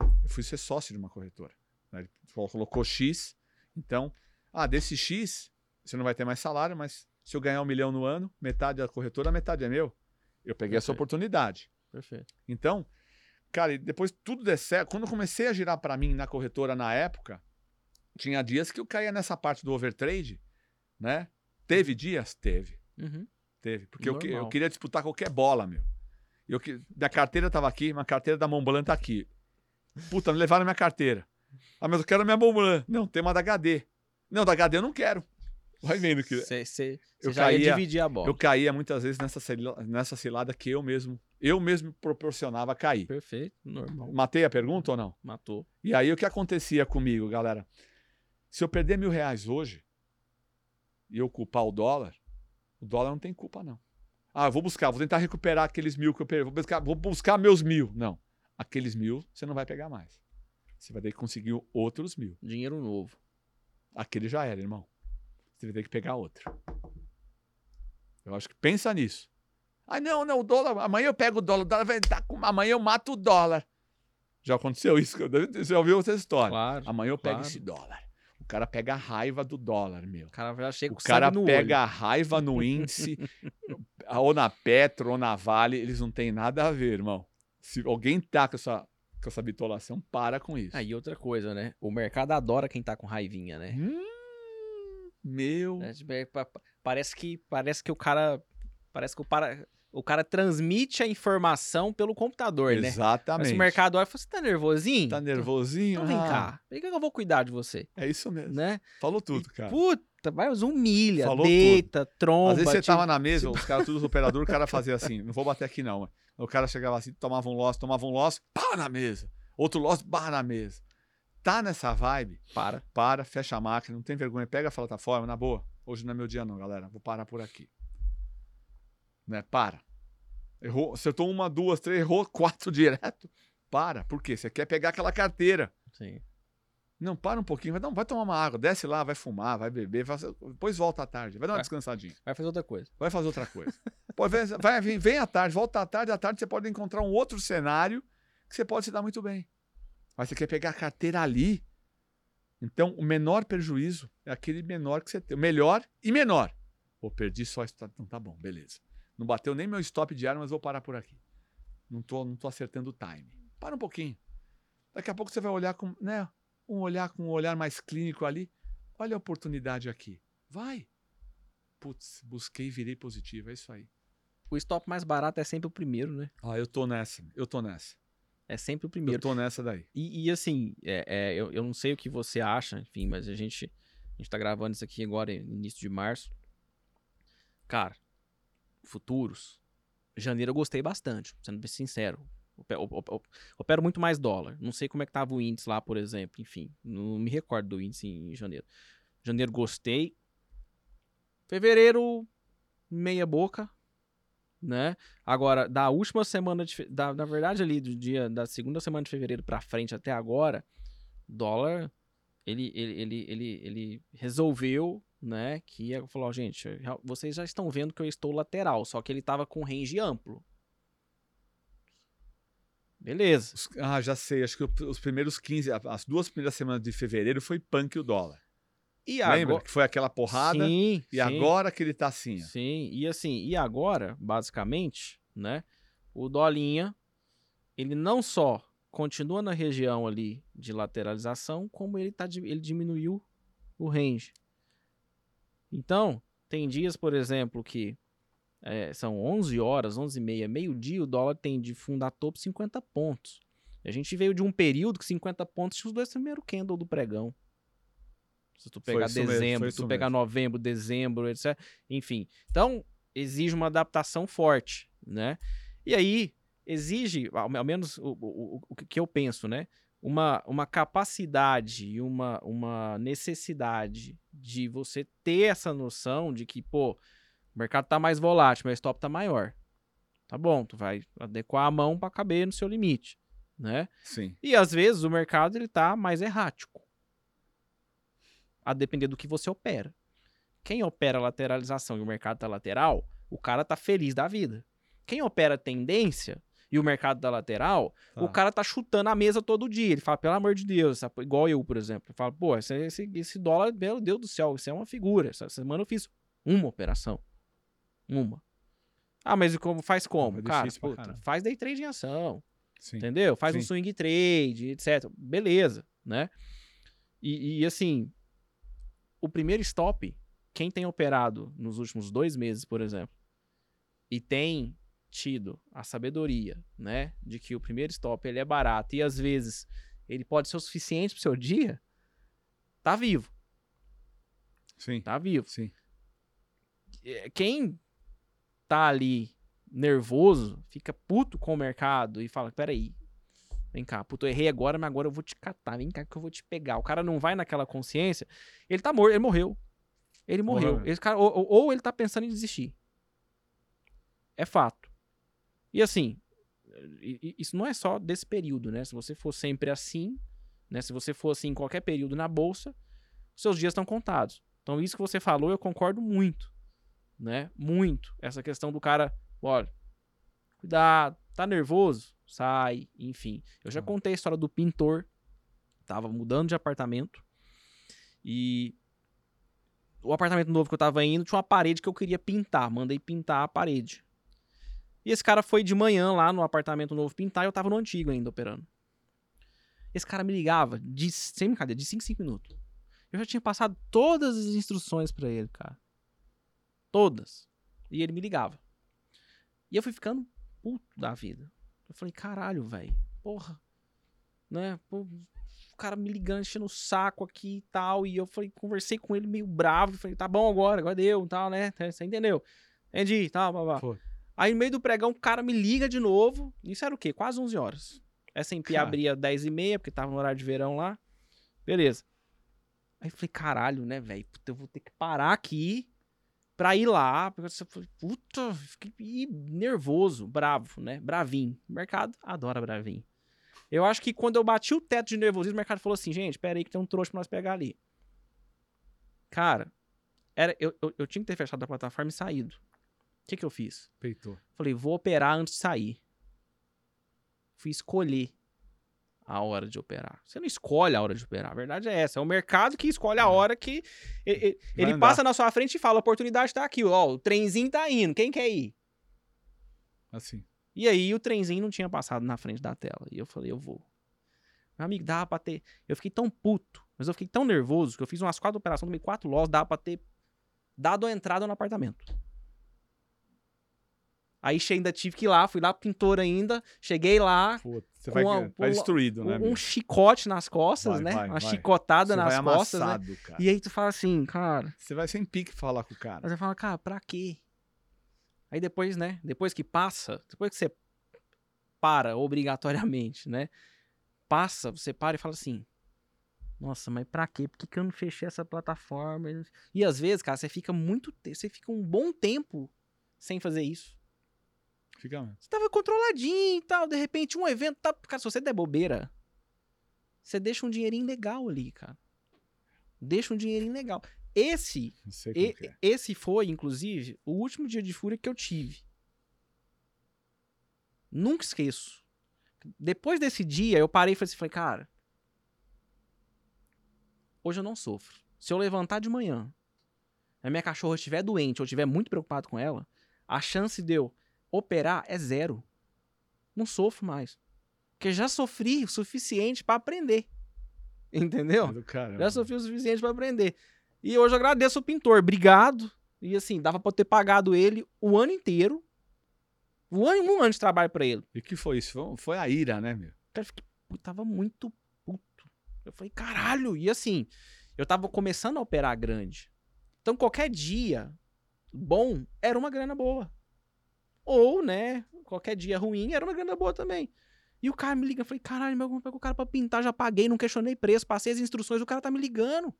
Eu fui ser sócio de uma corretora. Né? Ele colocou X, então, ah, desse X, você não vai ter mais salário, mas se eu ganhar um milhão no ano, metade da corretora, metade é meu. Eu peguei Perfeito. essa oportunidade. Perfeito. Então, cara, depois tudo der certo. Quando eu comecei a girar para mim na corretora na época, tinha dias que eu caía nessa parte do overtrade, né? Teve dias? Teve. Uhum. Teve. Porque eu, eu, queria disputar qualquer bola, meu. Eu, minha carteira tava aqui, minha carteira da Montblanc tá aqui. Puta, me levaram minha carteira. Ah, mas eu quero a minha Montblanc. Não, tem uma da HD. Não, da HD eu não quero. Vai vendo que. Você já caía, ia dividir a bola. Eu caía muitas vezes nessa, nessa cilada que eu mesmo, eu mesmo proporcionava cair. Perfeito, normal. Matei a pergunta ou não? Matou. E aí o que acontecia comigo, galera? Se eu perder mil reais hoje e eu culpar o dólar, o dólar não tem culpa, não. Ah, eu vou buscar, vou tentar recuperar aqueles mil que eu perdi, vou buscar, vou buscar meus mil. Não. Aqueles mil você não vai pegar mais. Você vai ter que conseguir outros mil. Dinheiro novo. Aquele já era, irmão. Você vai ter que pegar outro. Eu acho que pensa nisso. Ah, não, não, o dólar. Amanhã eu pego o dólar, o dólar vai estar com. Amanhã eu mato o dólar. Já aconteceu isso? Você já ouviu essa história? Claro, Amanhã eu claro. pego esse dólar. O cara pega a raiva do dólar, meu. O cara já chega O cara pega olho. a raiva no índice, ou na Petro, ou na Vale, eles não têm nada a ver, irmão. Se alguém tá com essa, com essa bitolação, para com isso. Aí ah, outra coisa, né? O mercado adora quem tá com raivinha, né? Hum. Meu. É, tipo, é, parece que parece que o cara parece que o, para, o cara transmite a informação pelo computador, Exatamente. né? Exatamente. o mercado olha e fala, você tá nervosinho? Tá nervosinho? Então vem ah. cá. Por que eu vou cuidar de você? É isso mesmo. Né? Falou tudo, cara. Puta, vai, humilha, Falou deita, tudo. tromba. Às vezes você tava na mesa, os caras todos operadores, o cara fazia assim, não vou bater aqui não. O cara chegava assim, tomava um loss, tomava um loss, pá na mesa. Outro loss, barra na mesa tá nessa vibe, para. Para, fecha a máquina, não tem vergonha, pega a plataforma, na boa. Hoje não é meu dia não, galera. Vou parar por aqui. Né? Para. Errou, acertou uma, duas, três, errou quatro direto. Para. Por quê? Você quer pegar aquela carteira. Sim. Não, para um pouquinho, vai, um- vai tomar uma água, desce lá, vai fumar, vai beber, faz- depois volta à tarde, vai dar uma Vai. descansadinha, Vai fazer outra coisa. vai fazer outra coisa. Vem, vai, vem, vem à tarde, volta à tarde, à tarde você pode encontrar um outro cenário que você pode se dar muito bem. Mas você quer pegar a carteira ali. Então, o menor prejuízo é aquele menor que você tem. O melhor e menor. Pô, perdi só. esta- Então tá bom, beleza. Não bateu nem meu stop diário, mas vou parar por aqui. Não tô, não tô acertando o time. Para um pouquinho. Daqui a pouco você vai olhar com, né, um olhar com um olhar mais clínico ali. Olha a oportunidade aqui. Vai. Putz, busquei e virei positivo. É isso aí. O stop mais barato é sempre o primeiro, né? Ah, eu tô nessa. Eu tô nessa. É sempre o Eu primeiro. tô nessa daí. E, e, assim, é, é, eu, eu não sei o que você acha, enfim, mas a gente, a gente tá gravando isso aqui agora, início de março. Cara, futuros. Janeiro eu gostei bastante, sendo bem sincero. Ope- op- op- op- Opero muito mais dólar. Não sei como é que tava o índice lá, por exemplo. Enfim, não me recordo do índice em janeiro. Janeiro gostei. Fevereiro, meia boca, né? Agora, da última semana de. Da, na verdade, ali, do dia da segunda semana de fevereiro pra frente até agora, dólar, ele, ele, ele, ele, ele resolveu, né? Que falou: gente, real- vocês já estão vendo que eu estou lateral, só que ele tava com range amplo. Beleza. Ah, já sei. Acho que os primeiros 15, a- as duas primeiras semanas de fevereiro foi punk o dólar. E Lembra? agora. Que foi aquela porrada. Sim, e sim. agora que ele tá assim, ó. Sim, e assim, e agora, basicamente, né, o Dolinha, ele não só continua na região ali de lateralização, como ele, tá, ele diminuiu o range. Então, tem dias, por exemplo, que é, são 11 horas, 11 e meia, meio-dia, o dólar tem de fundar topo 50 pontos. A gente veio de um período que 50 pontos tinha os dois primeiros candle do pregão. Se tu pegar dezembro, se tu pegar mesmo. novembro, dezembro, etc. Enfim. Então, exige uma adaptação forte, né? E aí, exige, ao, menos o, o, o- o que eu penso, né? Uma, uma capacidade e uma, uma necessidade de você ter essa noção de que, pô, o mercado tá mais volátil, meu stop tá maior. Tá bom, tu vai adequar a mão para caber no seu limite, né? Sim. E às vezes o mercado ele tá mais errático. A depender do que você opera. Quem opera lateralização e o mercado tá lateral, o cara tá feliz da vida. Quem opera tendência e o mercado tá lateral, o Tá. cara tá chutando a mesa todo dia. Ele fala, pelo amor de Deus, igual eu, por exemplo. Eu falo, pô, esse, esse, esse dólar, meu Deus do céu, isso é uma figura. Essa semana eu fiz uma operação. Uma. Ah, mas como faz como? cara, puta, faz day trade em ação. Sim. Entendeu? Faz um Sim. swing trade, etc. Beleza, né? E, e, assim, o primeiro stop, quem tem operado nos últimos dois meses, por exemplo, e tem tido a sabedoria, né, de que o primeiro stop ele é barato e às vezes ele pode ser o suficiente pro seu dia, tá vivo, Sim. tá vivo. Sim. É, Quem tá ali nervoso, fica puto com o mercado e fala: peraí, vem cá, puto, eu errei agora, mas agora eu vou te catar, vem cá que eu vou te pegar. O cara não vai naquela consciência, ele tá morto, ele morreu. Ele morreu. Esse cara, ou- ou ele tá pensando em desistir. É fato. E assim, isso não é só desse período, né? Se você for sempre assim, né? Se você for assim em qualquer período na bolsa, seus dias estão contados. Então, isso que você falou, eu concordo muito, né? Muito. Essa questão do cara, olha, cuidado, tá nervoso? Sai, enfim. Eu já Ah. contei a história do pintor, tava mudando de apartamento e o apartamento novo que eu tava indo tinha uma parede que eu queria pintar, mandei pintar a parede. E esse cara foi de manhã lá no apartamento novo pintar e eu tava no antigo ainda operando. Esse cara me ligava, de, sem brincadeira, de 5 em 5 minutos. Eu já tinha passado todas as instruções pra ele, cara. Todas. E ele me ligava. E eu fui ficando puto da vida. Eu falei, caralho, velho. Porra. Né? O cara me ligando, enchendo o saco aqui e tal. E eu falei, conversei com ele meio bravo. Falei, tá bom agora, agora deu e tal, né? Você entendeu? Entendi, tal, blá, blá. Foi. Aí no meio do pregão, o cara me liga de novo. Isso era o quê? Quase 11 horas. S&P Cara. abria 10 e meia, porque tava no horário de verão lá. Beleza. Aí eu falei, caralho, né, velho? Puta, eu vou ter que parar aqui pra ir lá. Porque eu falei, puta, fiquei nervoso, bravo, né? Bravinho. O mercado adora bravinho. Eu acho que quando eu bati o teto de nervosismo, o mercado falou assim, gente, pera aí que tem um trouxa pra nós pegar ali. Cara, era, eu, eu, eu tinha que ter fechado a plataforma e saído. O que que eu fiz? Peitou. Falei, vou operar antes de sair. Fui escolher a hora de operar. Você não escolhe a hora de operar. A verdade é essa. É o mercado que escolhe a hora que. Ele passa na sua frente e fala: a oportunidade tá aqui, ó. O trenzinho tá indo. Quem quer ir? Assim. E aí o trenzinho não tinha passado na frente da tela. E eu falei, eu vou. Meu amigo, dava pra ter. Eu fiquei tão puto, mas eu fiquei tão nervoso que eu fiz umas quatro operações, tomei quatro loss, dava pra ter dado a entrada no apartamento. Aí ainda tive que ir lá, fui lá pro pintor ainda, cheguei lá, Putz, você Com vai, a- vai destruído, né, um, meu? um chicote nas costas, Vai, né? vai, Uma vai. chicotada Você nas vai costas, né? amassado, cara. E aí tu fala assim, cara. Você vai sem pique falar com o cara. Aí você fala, cara, pra quê? Aí depois, né? Depois que passa, depois que você para obrigatoriamente, né? Passa, você para e fala assim. Nossa, mas pra quê? Por que, que eu não fechei essa plataforma? E às vezes, cara, você fica muito. Você fica um bom tempo sem fazer isso. Fica mesmo. Você tava controladinho e tal, de repente um evento tá. Cara, se você der bobeira, você deixa um dinheirinho legal ali, cara. Deixa um dinheirinho legal. Esse, e- é. esse foi, inclusive, o último dia de fúria que eu tive. Nunca esqueço. Depois desse dia, eu parei e falei assim, falei, cara, hoje eu não sofro. Se eu levantar de manhã, a minha cachorra estiver doente ou estiver muito preocupado com ela, a chance de eu operar é zero. Não sofro mais. Porque já sofri o suficiente pra aprender. Entendeu? Já sofri o suficiente pra aprender. E hoje eu agradeço o pintor. Obrigado. E assim, dava pra eu ter pagado ele o ano inteiro. Um ano, um ano de trabalho pra ele. E o que foi isso? Foi- Foi a ira, né, meu? Cara, eu tava muito puto. Eu falei, caralho. E assim, eu tava começando a operar grande. Então qualquer dia bom era uma grana boa. Ou, né, qualquer dia ruim era uma grana boa também. E o cara me liga, eu falei, caralho, meu, pegou o cara pra pintar, já paguei, não questionei preço, passei as instruções, o cara tá me ligando.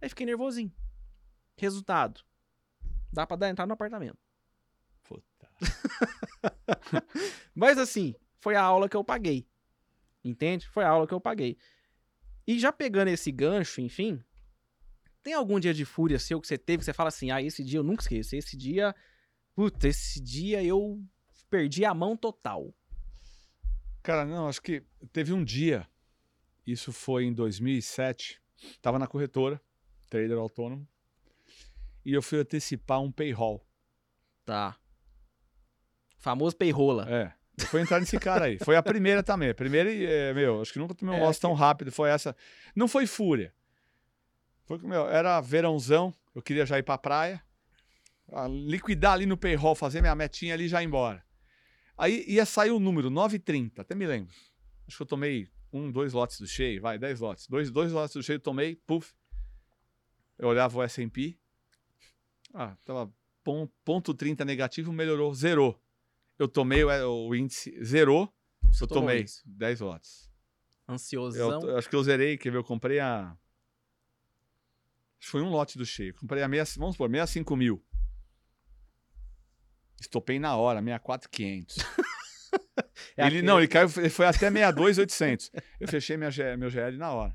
Aí fiquei nervosinho. Resultado. Dá pra dar entrar no apartamento. Puta. Mas assim, foi a aula que eu paguei. Entende? Foi a aula que eu paguei. E já pegando esse gancho, enfim, tem algum dia de fúria seu que você teve que você fala assim: ah, esse dia eu nunca esqueço. Esse dia, puta, esse dia eu perdi a mão total. Cara, não, acho que teve um dia, isso foi em 2007, tava na corretora, trader autônomo, e eu fui antecipar um payroll. Tá. Famoso peirola. É, eu fui entrar nesse cara aí. Foi a primeira também. A primeira, e, é, meu, acho que nunca tomei um É, loss tão rápido. Foi essa. Não foi fúria. Foi, meu, era verãozão, eu queria já ir pra praia, liquidar ali no payroll, fazer minha metinha ali e já ir embora. Aí ia sair o número 9,30, até me lembro. Acho que eu tomei um, dois lotes do cheio, vai, 10 lotes. Dois, dois lotes do cheio, eu tomei, puf. Eu olhava o S&P, ah, tava pon- ponto 30 negativo, melhorou, zerou. Eu tomei o, o índice, zerou, Você eu tomei isso. 10 lotes. Eu, Ansiosão. t- acho que eu zerei, quer ver, eu comprei a... Acho que foi um lote do cheio. Comprei a, meia, vamos supor, 65 mil. Estopei na hora, 64,500. É ele, aquele- Não, ele caiu, ele foi até 62,800. Eu fechei minha, meu GL na hora.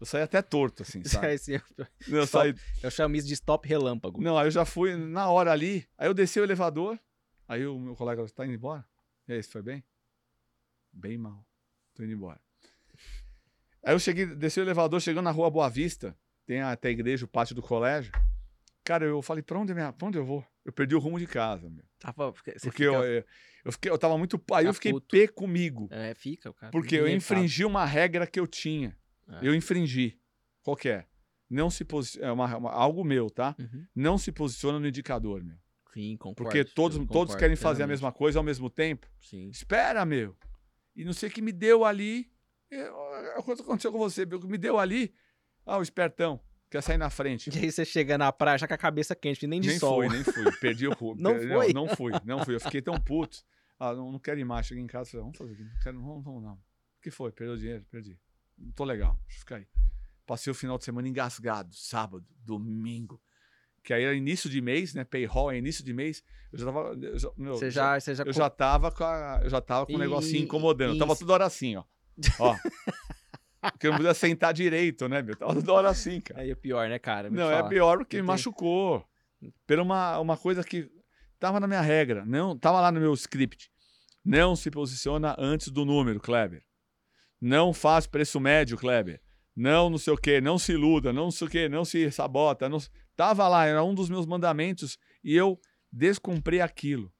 Eu saí até torto, assim, sabe? Esse é- Eu saí, Eu chamo isso de stop relâmpago. não, aí eu já fui na hora ali. Aí eu desci o elevador. Aí o meu colega tá indo embora. E aí, você foi bem? Bem mal. Tô indo embora. Aí eu cheguei, desci o elevador, chegando na rua Boa Vista. Tem até a igreja, o pátio do colégio. Cara, eu falei, pra onde, é minha, pra onde eu vou? Eu perdi o rumo de casa, meu. Tava, você Porque fica- eu, eu, eu fiquei, eu tava muito. Aí eu Fica fiquei puto. pé comigo. É, fica, o cara. Porque eu infringi uma regra que eu tinha. É. Eu infringi. Qual que é? Não se posiciona. É uma- uma- algo meu, tá? Uhum. Não se posiciona no indicador, meu. Sim, concordo. Porque todos, eu todos concordo querem fazer a mesma coisa ao mesmo tempo. Sim. Espera, meu. E não sei o que me deu ali. eu- O que aconteceu com você? meu? O que me deu ali. Ah, o espertão. Quer sair na frente. E aí você chega na praia já com a cabeça quente, nem de nem sol. fui, nem fui. Perdi o rumo. Não Per- foi? Não, fui, não fui. Eu fiquei tão puto. Ah, não, não quero ir mais. Cheguei em casa e falei, vamos fazer aqui. Não quero, não, vamos não. O que foi? Perdeu dinheiro? Perdi. Não tô legal. Deixa eu ficar aí. Passei o final de semana engasgado. Sábado, domingo. que aí era início de mês, né? Payroll é início de mês. Eu já tava. Eu já, meu, Você já, você já, eu já tava com a, eu já tava com o E- negocinho incomodando. Eu tava toda hora assim, ó. Ó. Porque eu não podia sentar direito, né, meu? Eu tava toda hora assim, cara. Aí é pior, né, cara? Te Não, é pior porque me Eu tenho- machucou. Por uma, uma coisa que tava na minha regra. Não, tava lá no meu script. Não se posiciona antes do número, Kleber. Não faz preço médio, Kleber. Não, não sei o quê, não se iluda, não sei o quê, não se sabota. Não... Tava lá, era um dos meus mandamentos e eu descumpri aquilo.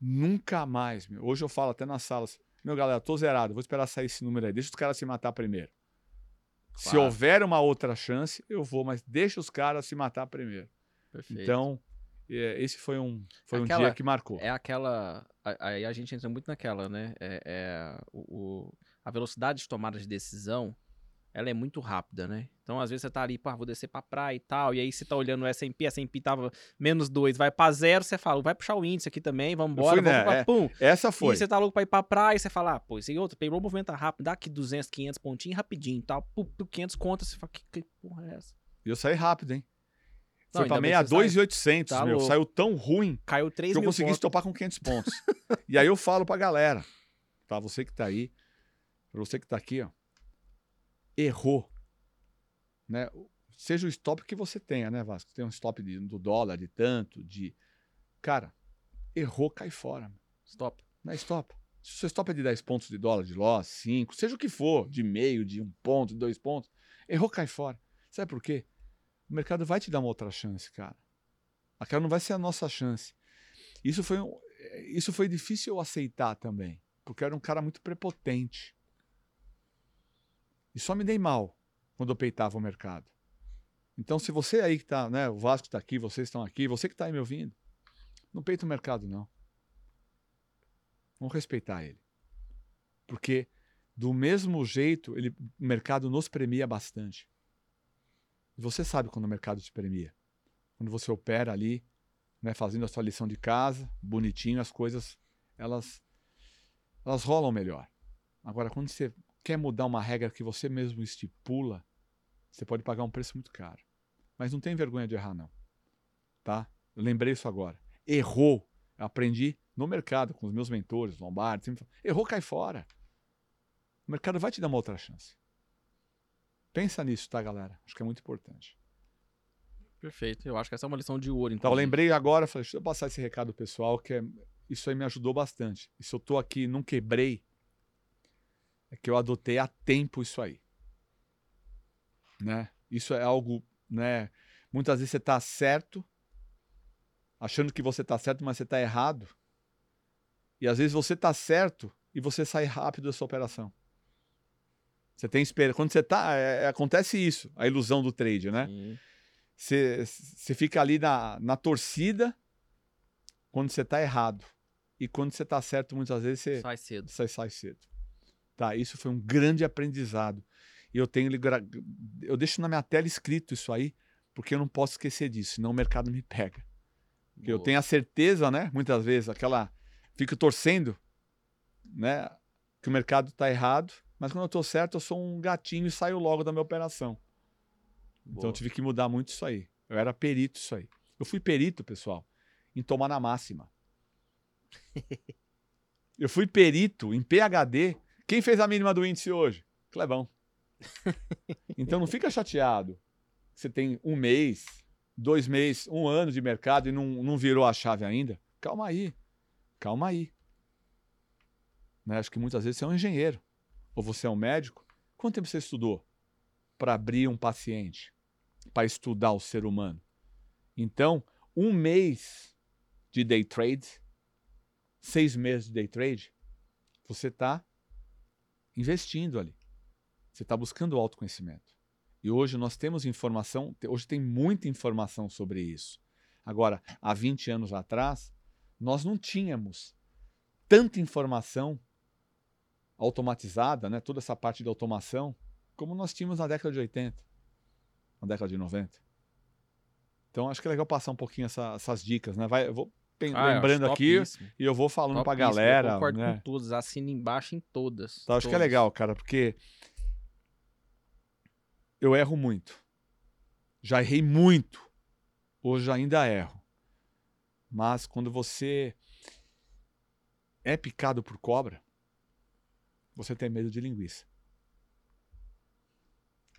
Nunca mais, meu. Hoje eu falo até nas salas. Meu, galera, tô zerado, vou esperar sair esse número aí. Deixa os caras se matar primeiro. Se Claro. houver uma outra chance, eu vou, mas deixa os caras se matar primeiro. Perfeito. Então, é, esse foi um, foi um Aquela- dia que marcou. É aquela. a- Aí a gente entra muito naquela, né? É, é o, o- a velocidade de tomada de decisão, ela é muito rápida, né? Então, às vezes, você tá ali, pá, vou descer pra praia e tal, e aí você tá olhando o S&P, S&P tava menos 2, vai pra zero, você fala, vai puxar o índice aqui também, vamos embora, fui, vamos né? pra É, pum. Essa foi. E você tá louco pra ir pra praia, e você fala, ah, pô, esse outro, payroll movimenta rápido, dá aqui 200, 500 pontinhos rapidinho e tal, pum, pum, 500 contas, você fala, que, que porra é essa? E eu saí rápido, hein? Não, Foi pra ainda bem que você 62,800, Tá meu. louco. Saiu tão ruim Caiu 3 que eu mil consegui pontos. estopar com 500 pontos. e aí eu falo pra galera, tá? Você que tá aí, pra você que tá aqui, ó. Errou. Né? Seja o stop que você tenha, né, Vasco? Tem um stop de- do dólar, de tanto, de... Cara, errou, cai fora. Stop. Não é stop. Se o seu stop é de 10 pontos de dólar, de loss, 5, seja o que for, de meio, de um ponto, de dois pontos, errou, cai fora. Sabe por quê? O mercado vai te dar uma outra chance, cara. Aquela não vai ser a nossa chance. Isso foi, um- isso foi difícil eu aceitar também, porque eu era um cara muito prepotente. E só me dei mal quando eu peitava o mercado. Então, se você aí que tá, né, o Vasco tá aqui, vocês estão aqui, você que tá aí me ouvindo, não peita o mercado, não. Vamos respeitar ele. Porque, do mesmo jeito, ele, o mercado nos premia bastante. E você sabe quando o mercado te premia. Quando você opera ali, né, fazendo a sua lição de casa, bonitinho, as coisas, elas, elas rolam melhor. Agora, quando você quer mudar uma regra que você mesmo estipula, você pode pagar um preço muito caro. Mas não tem vergonha de errar, não. Tá? Eu lembrei isso agora. Errou. Eu aprendi no mercado, com os meus mentores, Lombardi, sempre falam, errou, cai fora. O mercado vai te dar uma outra chance. Pensa nisso, tá, galera? Acho que é muito importante. Perfeito. Eu acho que essa é uma lição de ouro, Então, eu inclusive. lembrei agora, falei, deixa eu passar esse recado pessoal, que é- isso aí me ajudou bastante. E se eu tô aqui não quebrei, é que eu adotei a tempo isso aí. Né? Isso é algo, né? Muitas vezes você tá certo, achando que você tá certo, mas você tá errado. E às vezes você tá certo e você sai rápido dessa operação. Você tem esperança. Quando você tá. é- é- acontece isso, a ilusão do trade, né? Você você fica ali na, na torcida quando você tá errado. E quando você tá certo, muitas vezes você, Sai cedo. você sai cedo. Tá, isso foi um grande aprendizado. E eu tenho eu deixo na minha tela escrito isso aí, porque eu não posso esquecer disso, senão o mercado me pega. Porque eu Boa. tenho a certeza, né, muitas vezes aquela fico torcendo, né, que o mercado tá errado, mas quando eu tô certo, eu sou um gatinho e saio logo da minha operação. Então Boa. eu tive que mudar muito isso aí. Eu era perito isso aí. Eu fui perito, pessoal, em tomar na máxima. eu fui perito em PHD. Quem fez a mínima do índice hoje? Clebão. Então não fica chateado. Você tem um mês, dois meses, um ano de mercado e não, não virou a chave ainda. Calma aí. Calma aí. Né? Acho que muitas vezes você é um engenheiro. Ou você é um médico. Quanto tempo você estudou para abrir um paciente? Para estudar o ser humano? Então, um mês de day trade, seis meses de day trade, você está investindo ali. Você está buscando autoconhecimento. E hoje nós temos informação, hoje tem muita informação sobre isso. Agora, há 20 anos atrás, nós não tínhamos tanta informação automatizada, né? toda essa parte de automação, como nós tínhamos na década de 80, na década de 90. Então, acho que é legal passar um pouquinho essa- essas dicas. Né? Vai, vou Ah, lembrando aqui e eu vou falando para a Topíssimo, Eu galera. concordo né? com todas, assina embaixo em todas. Então, acho que é todas. legal, cara, porque eu erro muito. Já errei muito. Hoje ainda erro. Mas quando você é picado por cobra, você tem medo de linguiça.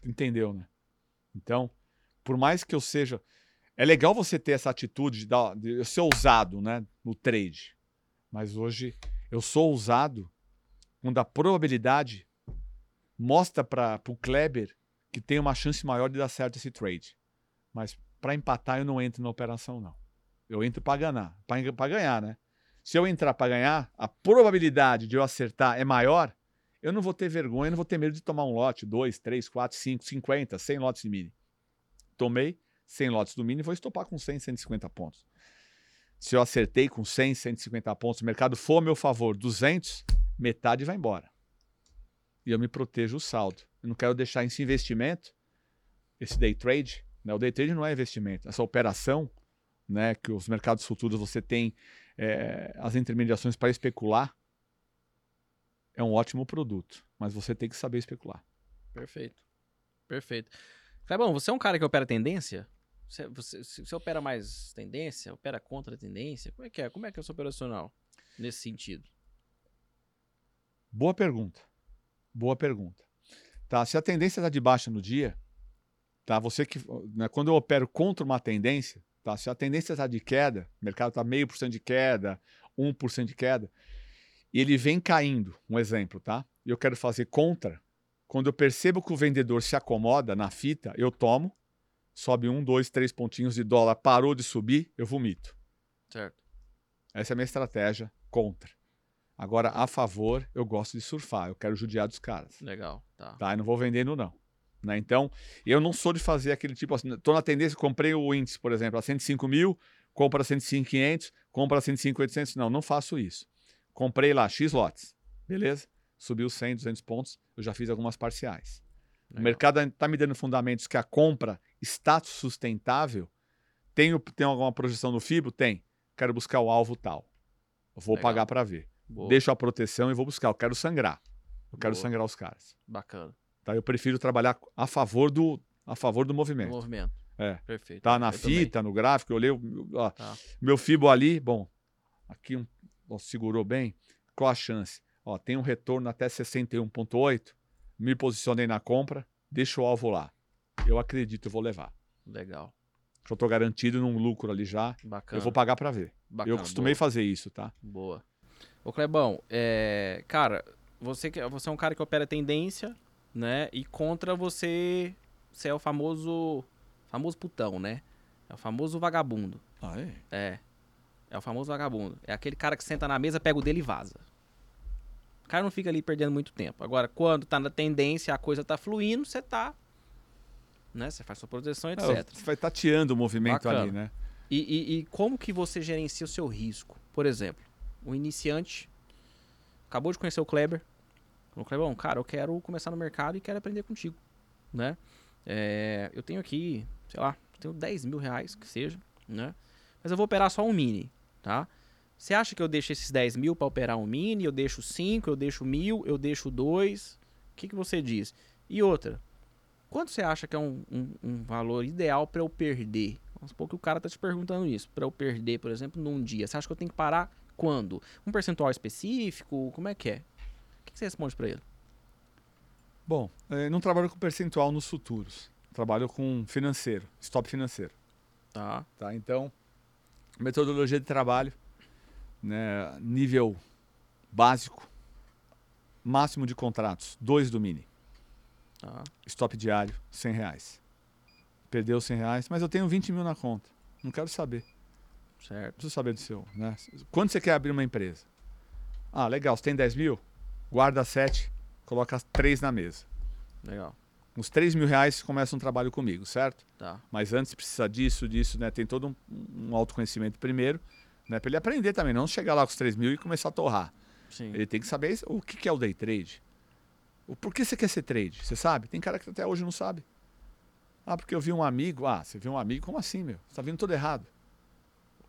Entendeu, né? Então, por mais que eu seja. É legal você ter essa atitude de, dar, de ser ousado né, no trade. Mas hoje eu sou ousado quando a probabilidade mostra para o Kleber que tem uma chance maior de dar certo esse trade. Mas para empatar eu não entro na operação, não. Eu entro para ganhar, para ganhar, né? Se eu entrar para ganhar, a probabilidade de eu acertar é maior, eu não vou ter vergonha, não vou ter medo de tomar um lote, dois, três, quatro, cinco, cinquenta, cem lotes de mini. Tomei 100 lotes do mini, vou estopar com 100, 150 pontos. Se eu acertei com 100, 150 pontos, o mercado for a meu favor 200, metade vai embora. E eu me protejo o saldo. Eu não quero deixar esse investimento, esse day trade, né? o day trade não é investimento, essa operação né, que os mercados futuros você tem é, as intermediações para especular, é um ótimo produto, mas você tem que saber especular. Perfeito. Perfeito. Clebão, você é um cara que opera tendência? Você, você, você, opera mais tendência? Opera contra tendência? Como é que é? Como é que é o seu operacional nesse sentido? Boa pergunta. Boa pergunta. Tá, se a tendência está de baixa no dia, tá? Você que, né, quando eu opero contra uma tendência, tá? Se a tendência está de queda, o mercado está meio por cento de queda, 1% de queda, e ele vem caindo, um exemplo, tá? Eu quero fazer contra, quando eu percebo que o vendedor se acomoda na fita, eu tomo, sobe um, dois, três pontinhos de dólar, parou de subir, eu vomito. Certo. Essa é a minha estratégia contra. Agora, a favor, eu gosto de surfar, eu quero judiar dos caras. Legal, tá. Tá, eu não vou vendendo, não. Né? Então, eu não sou de fazer aquele tipo assim, tô na tendência, comprei o índice, por exemplo, a 105 mil, compra a 105 500, compra a 105 800, não, não faço isso. Comprei lá X lotes, beleza? Subiu 100, 200 pontos, eu já fiz algumas parciais. Legal. O mercado está me dando fundamentos que a compra está sustentável. Tenho, tem alguma projeção no FIBO? Tem. Quero buscar o alvo tal. vou Legal. pagar para ver. Boa. Deixo a proteção e vou buscar. Eu quero sangrar. Eu quero Boa. sangrar os caras. Bacana. Tá? Eu prefiro trabalhar a favor do, a favor do movimento. Do movimento. É. Perfeito. Tá na eu fita, também. no gráfico, eu olhei. Ó, tá. Meu FIBO ali, bom, aqui ó, segurou bem. Qual a chance? Ó, tem um retorno até 61,8. Me posicionei na compra, deixo o alvo lá. Eu acredito, eu vou levar. Legal. Já estou garantido num lucro ali já. Bacana. Eu vou pagar para ver. Bacana, eu costumei boa. fazer isso, tá? Boa. Ô Clebão, é... cara, você, você é um cara que opera tendência, né? E contra você, você é o famoso, famoso putão, né? É o famoso vagabundo. Ah, é? É. É o famoso vagabundo. É aquele cara que senta na mesa, pega o dele e vaza. O cara não fica ali perdendo muito tempo. Agora, quando tá na tendência, a coisa tá fluindo, você tá. Né? Você faz sua proteção, etc. É, você vai tateando o movimento Bacana. ali, né? E, e, e, como que você gerencia o seu risco? Por exemplo, um iniciante acabou de conhecer o Kleber. O Kleber, bom, cara, eu quero começar no mercado e quero aprender contigo, né? É, eu tenho aqui, sei lá, tenho 10 mil reais, que seja, né? Mas eu vou operar só um mini, tá? Você acha que eu deixo esses 10 mil para operar um mini? Eu deixo 5, eu deixo mil, eu deixo 2? O que, que você diz? E outra, quanto você acha que é um, um, um valor ideal para eu perder? Vamos supor que o cara tá te perguntando isso. Para eu perder, por exemplo, num dia. Você acha que eu tenho que parar quando? Um percentual específico? Como é que é? O que, que você responde para ele? Bom, eu eh, não trabalho com percentual nos futuros. Trabalho com financeiro, stop financeiro. Tá. Tá, então, metodologia de trabalho né, nível básico, máximo de contratos, dois do mini. Ah. Stop diário, 100 reais. Perdeu 100 reais, mas eu tenho 20 mil na conta. Não quero saber. Certo. Preciso saber do seu. Né? Quando você quer abrir uma empresa? Ah, legal, você tem 10 mil? Guarda 7, coloca 3 na mesa. Legal. Uns 3 mil reais começa um trabalho comigo, certo? Tá. Mas antes precisa disso, disso, né? Tem todo um, um autoconhecimento primeiro. Né? Para ele aprender também, não chegar lá com os 3 mil e começar a torrar. Sim. Ele tem que saber o que é o day trade. O por que você quer ser trade? Você sabe? Tem cara que até hoje não sabe. Ah, porque eu vi um amigo. Ah, você viu um amigo? Como assim, meu? Você tá vindo todo errado.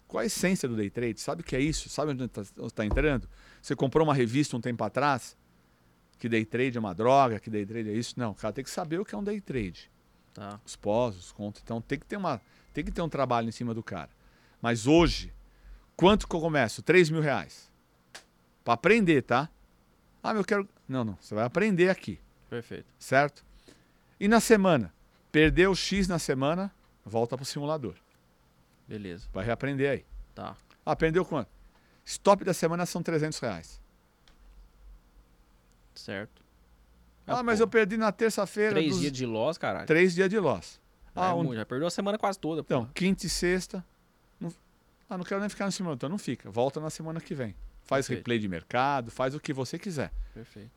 Qual a essência do day trade? Sabe o que é isso? Sabe onde está tá entrando? Você comprou uma revista um tempo atrás? Que day trade é uma droga, que day trade é isso? Não, o cara tem que saber o que é um day trade. Tá. os pós, os contras. Então tem que ter uma, tem que ter um trabalho em cima do cara. Mas hoje, quanto que eu começo? 3 mil reais. Para aprender, tá? Ah, mas eu quero. Não, não. Você vai aprender aqui, Perfeito. certo? E na semana? Perdeu X na semana, volta pro simulador. Beleza. Vai reaprender aí. Tá. Ah, perdeu quanto? Stop da semana são 300 reais. Certo. Ah, mas eu perdi na terça-feira. Três dos- dias de loss, caralho. Três dias de loss. Ah, Ah, um- Já perdeu a semana quase toda. Então, quinta e sexta. Ah, não quero nem ficar no simulador. Então não fica. Volta na semana que vem. Faz Perfeito. replay de mercado, faz o que você quiser. Perfeito.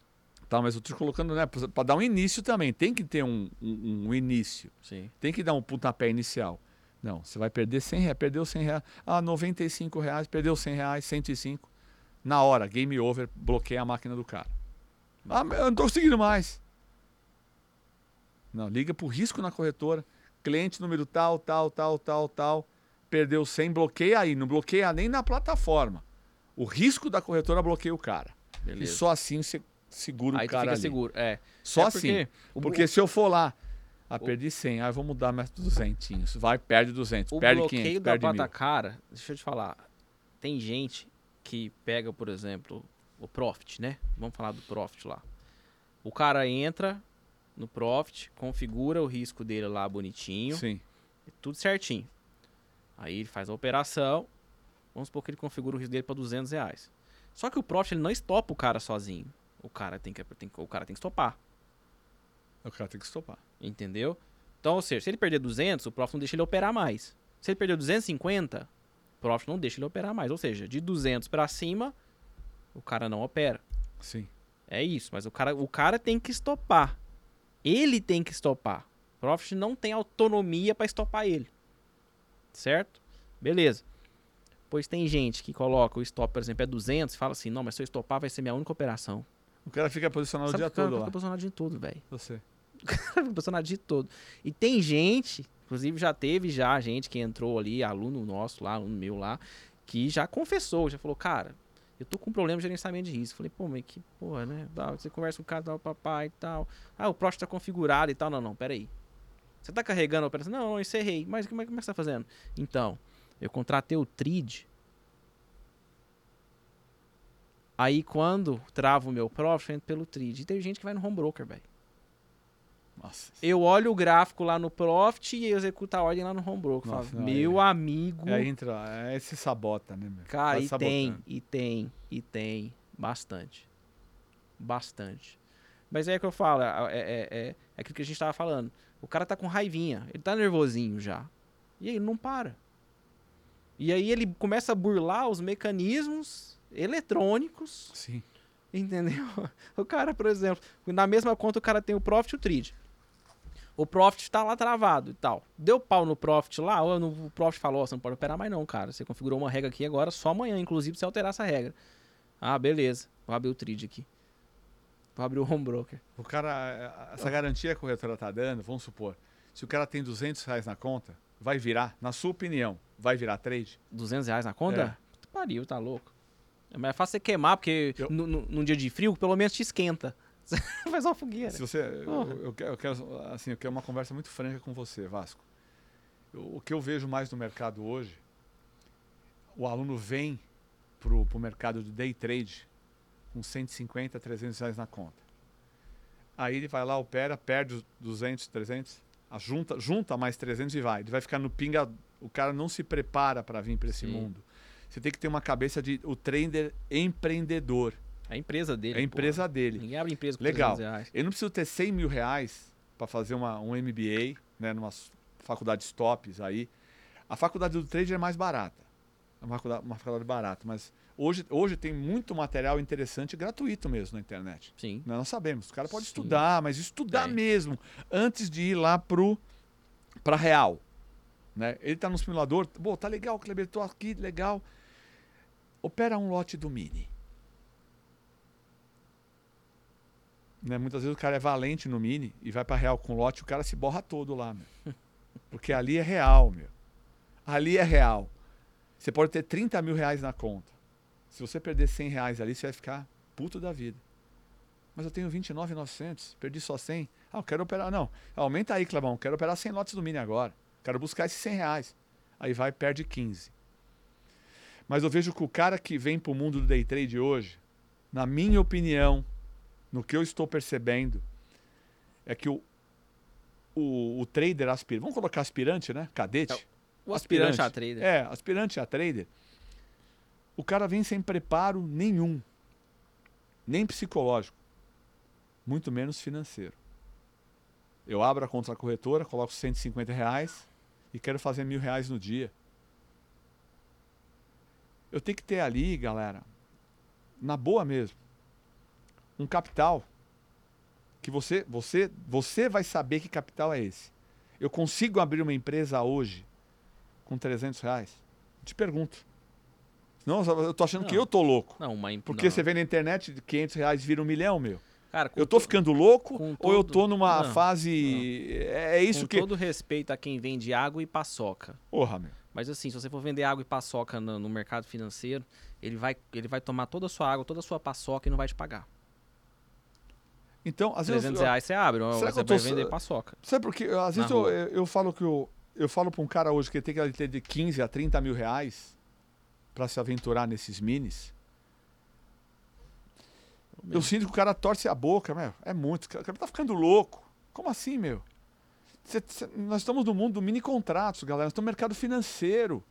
Tá, mas eu tô te colocando, né? Pra dar um início também. Tem que ter um, um- um início. Sim. Tem que dar um pontapé inicial. Não, você vai perder 100 reais. Perdeu 100 reais. Ah, 95 reais. Perdeu 100 reais, 105. Na hora, game over, bloqueia a máquina do cara. Ah, eu não tô conseguindo mais. Não, liga pro risco na corretora. Cliente número tal, tal, tal, tal, tal. Perdeu 100, bloqueia aí. Não bloqueia nem na plataforma. O risco da corretora bloqueia o cara. E Beleza. só assim você segura Aí o cara fica ali. seguro. É. Só É assim. porque o- Porque se eu for lá, ah, o- perdi 100, ah, vou mudar mais 200. Vai, perde 200, O perde bloqueio 500, da perde plata 1000. cara, deixa eu te falar. Tem gente que pega, por exemplo, o Profit, né? Vamos falar do Profit lá. O cara entra no Profit, configura o risco dele lá bonitinho, Sim, tudo certinho. Aí ele faz a operação, vamos supor que ele configura o risco dele para 200 reais. Só que o Profit ele não estopa o cara sozinho. O cara tem que, tem, o cara tem que estopar, o cara tem que estopar. entendeu? Então, ou seja, se ele perder 200, o Profit não deixa ele operar mais. Se ele perder 250, o Profit não deixa ele operar mais. Ou seja, de 200 para cima, o cara não opera. Sim. É isso, mas o cara, o cara tem que estopar. Ele tem que estopar. O Profit não tem autonomia para estopar ele. Certo? Beleza. Pois tem gente que coloca o stop, por exemplo, é 200 e fala assim: "Não, mas se eu estopar vai ser minha única operação". O cara fica posicionado Sabe o dia o cara todo fica lá. posicionado o dia todo, velho. Você. Fica posicionado o dia todo. E tem gente, inclusive já teve já gente que entrou ali, aluno nosso lá, aluno meu lá, que já confessou, já falou: "Cara, eu tô com um problema de gerenciamento de risco". Falei: "Pô, mas que porra, né? Você conversa com o cara, tal, papai e tal. Ah, o Prost tá configurado e tal. Não, não, pera aí. Você tá carregando a operação? Não, eu encerrei. Mas como é, como é que você tá fazendo? Então, eu contratei o Trid. Aí quando trava o meu Profit, eu entro pelo Trid. E tem gente que vai no home broker, velho. Nossa. Eu olho o gráfico lá no Profit e executo a ordem lá no home broker. Nossa, Falo, não, meu amigo. É, entra, é, se sabota, né, meu? Cara, Vai e sabotando. tem, e tem, e tem. Bastante. Bastante. Mas é o que eu falo, é, é, é, é aquilo que a gente tava falando. O cara tá com raivinha, ele tá nervosinho já. E aí ele não para. E aí ele começa a burlar os mecanismos eletrônicos, Sim. entendeu? O cara, por exemplo, na mesma conta o cara tem o Profit e o Trade. O Profit tá lá travado e tal. Deu pau no Profit lá, ou o Profit falou, "Ó, você não pode operar mais não, cara. Você configurou uma regra aqui agora, só amanhã, inclusive, você alterar essa regra. Ah, beleza. Vou abrir o Trade aqui. Vou abrir o Home Broker. O cara, essa garantia que a corretora tá dando, vamos supor, se o cara tem 200 reais na conta, vai virar, na sua opinião, vai virar trade? 200 reais na conta? É. Pariu, tá louco. É mais fácil você queimar, porque Eu- num dia de frio, pelo menos te esquenta. Faz uma fogueira. Se você, eu, eu quero, eu quero, assim, eu quero uma conversa muito franca com você, Vasco. Eu- o que eu vejo mais no mercado hoje, o aluno vem pro, pro mercado de day trade com 150, 300 reais na conta. Aí ele vai lá, opera, perde os 200, 300, a junta, junta mais 300 e vai. Ele vai ficar no pinga, o cara não se prepara para vir para esse Sim. mundo. Você tem que ter uma cabeça de o trader empreendedor. É a empresa dele. É a empresa porra. dele. Ninguém abre empresa com Legal. 300 reais. Eu não preciso ter 100 mil reais para fazer uma, um MBA, né, numa s- faculdade tops aí. A faculdade do trade é mais barata. É uma faculdade, uma faculdade barata, mas hoje, hoje tem muito material interessante gratuito mesmo na internet. Sim. Nós sabemos. O cara pode Sim. estudar, mas estudar Tem. mesmo antes de ir lá pro para real. Né? Ele tá no simulador, pô, tá legal, Kleber, tô aqui, legal. Opera um lote do Mini. Né? Muitas vezes o cara é valente no Mini e vai para real com lote, o cara se borra todo lá, meu. Porque ali é real, meu. Ali é real. Você pode ter 30 mil reais na conta. Se você perder 100 reais ali, você vai ficar puto da vida. Mas eu tenho 29,900, perdi só 100. Ah, eu quero operar. Não, aumenta aí, Clebão. Quero operar 100 lotes do Mini agora. Quero buscar esses 100 reais. Aí vai, perde 15. Mas eu vejo que o cara que vem para o mundo do day trade hoje, na minha opinião, no que eu estou percebendo, é que o, o, o trader aspirante, vamos colocar aspirante, né? Cadete. O aspirante, a trader. É, aspirante a trader. O cara vem sem preparo nenhum, nem psicológico, muito menos financeiro. Eu abro a conta da corretora, coloco 150 reais e quero fazer mil reais no dia. Eu tenho que ter ali, galera, na boa mesmo, um capital que você, você, você vai saber que capital é esse. Eu consigo abrir uma empresa hoje com 300 reais? Te pergunto. Não, eu tô achando Não. que eu tô louco. Não, uma imp- Porque não. você vê na internet de 500 reais vira um milhão, meu. Cara, com Eu tô ficando louco com ou eu todo- tô numa Não, fase... É isso com que... todo respeito a quem vende água e paçoca. Porra, meu. Mas assim, se você for vender água e paçoca no, no mercado financeiro, ele vai, ele vai tomar toda a sua água, toda a sua paçoca e não vai te pagar. Então, às vezes... 300 eu- reais você abre, Será que você eu tô vai vender paçoca. Sabe por quê? Às vezes eu, eu, eu falo que eu, eu falo para um cara hoje que ele tem que ter de 15 a 30 mil reais para se aventurar nesses minis. Eu sinto que o cara torce a boca, meu. É muito. O cara tá ficando louco. Como assim, meu? Cê- cê- nós estamos no mundo do mini contratos, galera. Nós estamos no mercado financeiro.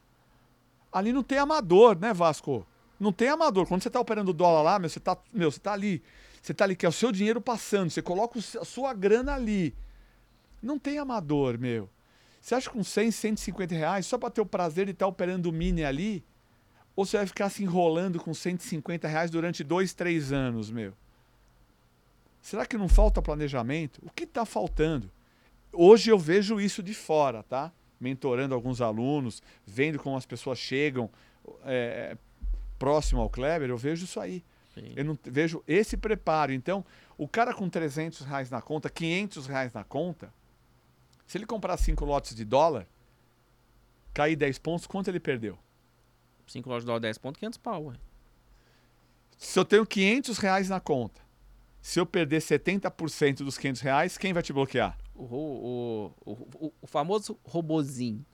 Ali não tem amador, né, Vasco? Não tem amador. Quando você tá operando dólar lá, meu, você tá, meu, você tá ali. Você tá ali, que é o seu dinheiro passando. Você coloca a sua grana ali. Não tem amador, meu. Você acha que com 100, 150 reais, só para ter o prazer de estar operando o mini ali? Ou você vai ficar se enrolando com 150 reais durante dois, três anos, meu? Será que não falta planejamento? O que está faltando? Hoje eu vejo isso de fora, tá? Mentorando alguns alunos, vendo como as pessoas chegam é, próximo ao Kleber, eu vejo isso aí. Sim. Eu não vejo esse preparo. Então, o cara com 300 reais na conta, 500 reais na conta, se ele comprar 5 lotes de dólar, cair 10 pontos, quanto ele perdeu? 5 lojas de dólar, 10 pontos, 500 pau, ué. Se eu tenho 500 reais na conta, se eu perder 70% dos 500 reais, quem vai te bloquear? O, o, o, o famoso robozinho,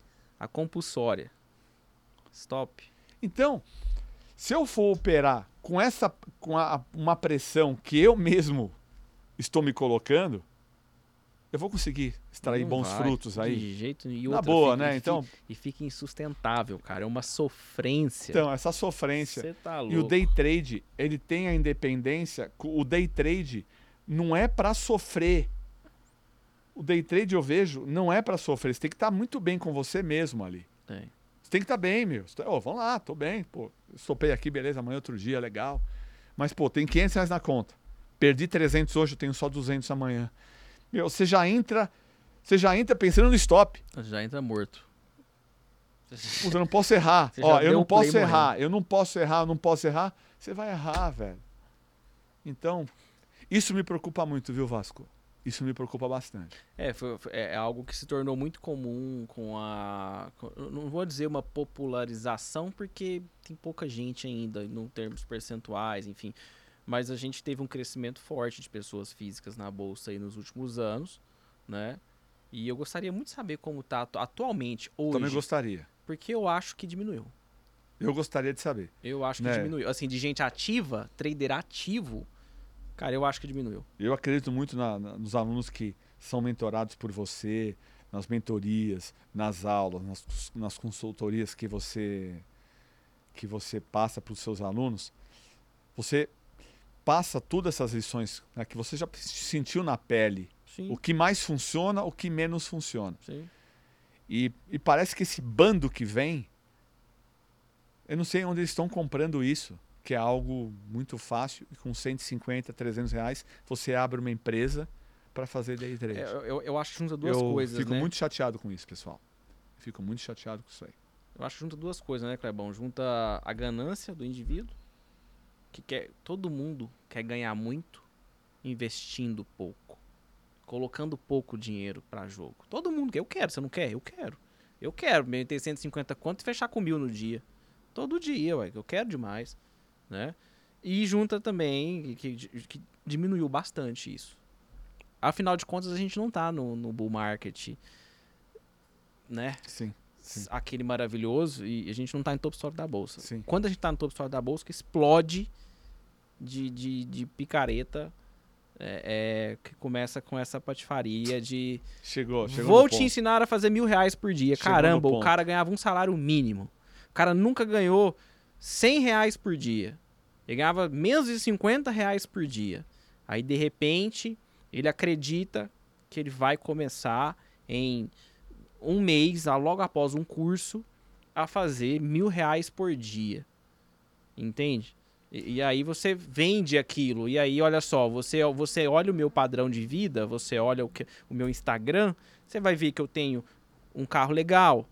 a compulsória. Stop. Então, se eu for operar com essa com a- uma pressão que eu mesmo estou me colocando, eu vou conseguir extrair Não bons vai, frutos aí. De jeito nenhum. Na boa, né? Então, E fica insustentável, cara. É uma sofrência. então essa sofrência Você tá louco. E o day trade, ele tem a independência. O day trade não é para sofrer. O day trade eu vejo não é para sofrer. Você tem que estar muito bem com você mesmo ali. Tem. Você tem que estar bem, meu. Tá- Ô, vamos lá, tô bem. Pô, estopei aqui, beleza. Amanhã é outro dia, legal. Mas, pô, tem 500 reais na conta. Perdi 300 hoje, eu tenho só 200 amanhã. Meu, você já entra. Você já entra pensando no stop. Já entra morto. Puta, eu não posso errar. Você Ó, eu não posso errar. Eu não posso errar, eu não posso errar. Você vai errar, velho. Então, isso me preocupa muito, viu, Vasco? Isso me preocupa bastante. É, foi, foi- é algo que se tornou muito comum com a. com- não vou dizer uma popularização, porque tem pouca gente ainda, em termos percentuais, enfim. Mas a gente teve um crescimento forte de pessoas físicas na bolsa aí nos últimos anos, né? E eu gostaria muito de saber como tá atu- atualmente, Também hoje, gostaria. porque eu acho que diminuiu. Eu gostaria de saber. Eu acho que Né? diminuiu. Assim, de gente ativa, trader ativo, cara, eu acho que diminuiu. Eu acredito muito na- na- nos alunos que são mentorados por você, nas mentorias, nas aulas, nas, nas consultorias que você que você passa para os seus alunos. Você passa todas essas lições né, que você já sentiu na pele. Sim, O que mais funciona, o que menos funciona. E, e parece que esse bando que vem, eu não sei onde eles estão comprando isso, que é algo muito fácil, e com 150, 300 reais, você abre uma empresa para fazer day trade. É, eu, eu acho que junta duas eu coisas, fico né? muito chateado com isso, pessoal. Fico muito chateado com isso aí. Eu acho que junta duas coisas, né, Clebão? Junta a ganância do indivíduo, que quer. Todo mundo quer ganhar muito investindo pouco. Colocando pouco dinheiro pra jogo. Todo mundo quer. Eu quero, você não quer? Eu quero. Eu quero meter 150 conto e fechar com mil no dia. Todo dia, ué. Eu quero demais. Né? E junta também que, que diminuiu bastante isso. Afinal de contas, a gente não tá no, no bull market, né? Sim. Sim. Aquele maravilhoso e a gente não tá em top story da bolsa. Sim. Quando a gente tá no top story da bolsa, que explode de, de, de picareta, é, é, que começa com essa patifaria de Chegou, chegou vou te ponto. ensinar a fazer mil reais por dia. Chegou Caramba, o cara ganhava um salário mínimo. O cara nunca ganhou 100 reais por dia. Ele ganhava menos de 50 reais por dia. Aí, de repente, ele acredita que ele vai começar em um mês, a- logo após um curso, a fazer mil reais por dia. Entende? E, e aí você vende aquilo. E aí, olha só, você, você olha o meu padrão de vida, você olha o, que, o meu Instagram, você vai ver que eu tenho um carro legal.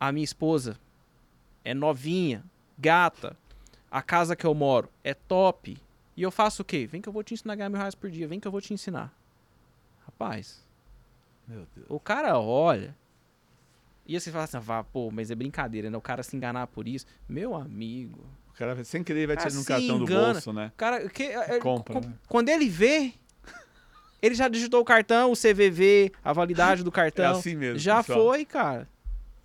A minha esposa é novinha, gata. A casa que eu moro é top. E eu faço o quê? Vem que eu vou te ensinar a ganhar mil reais por dia. Vem que eu vou te ensinar. Rapaz, Meu Deus. o cara olha. E você fala assim, vá, pô, mas é brincadeira, né? O cara se enganar por isso. Meu amigo. O cara, sem querer, vai Cara, tirando um cartão do engana. bolso, né? O cara, que, é, Compra, com- né? quando ele vê, ele já digitou o cartão, o CVV, a validade do É cartão. assim mesmo. já pessoal. foi, cara.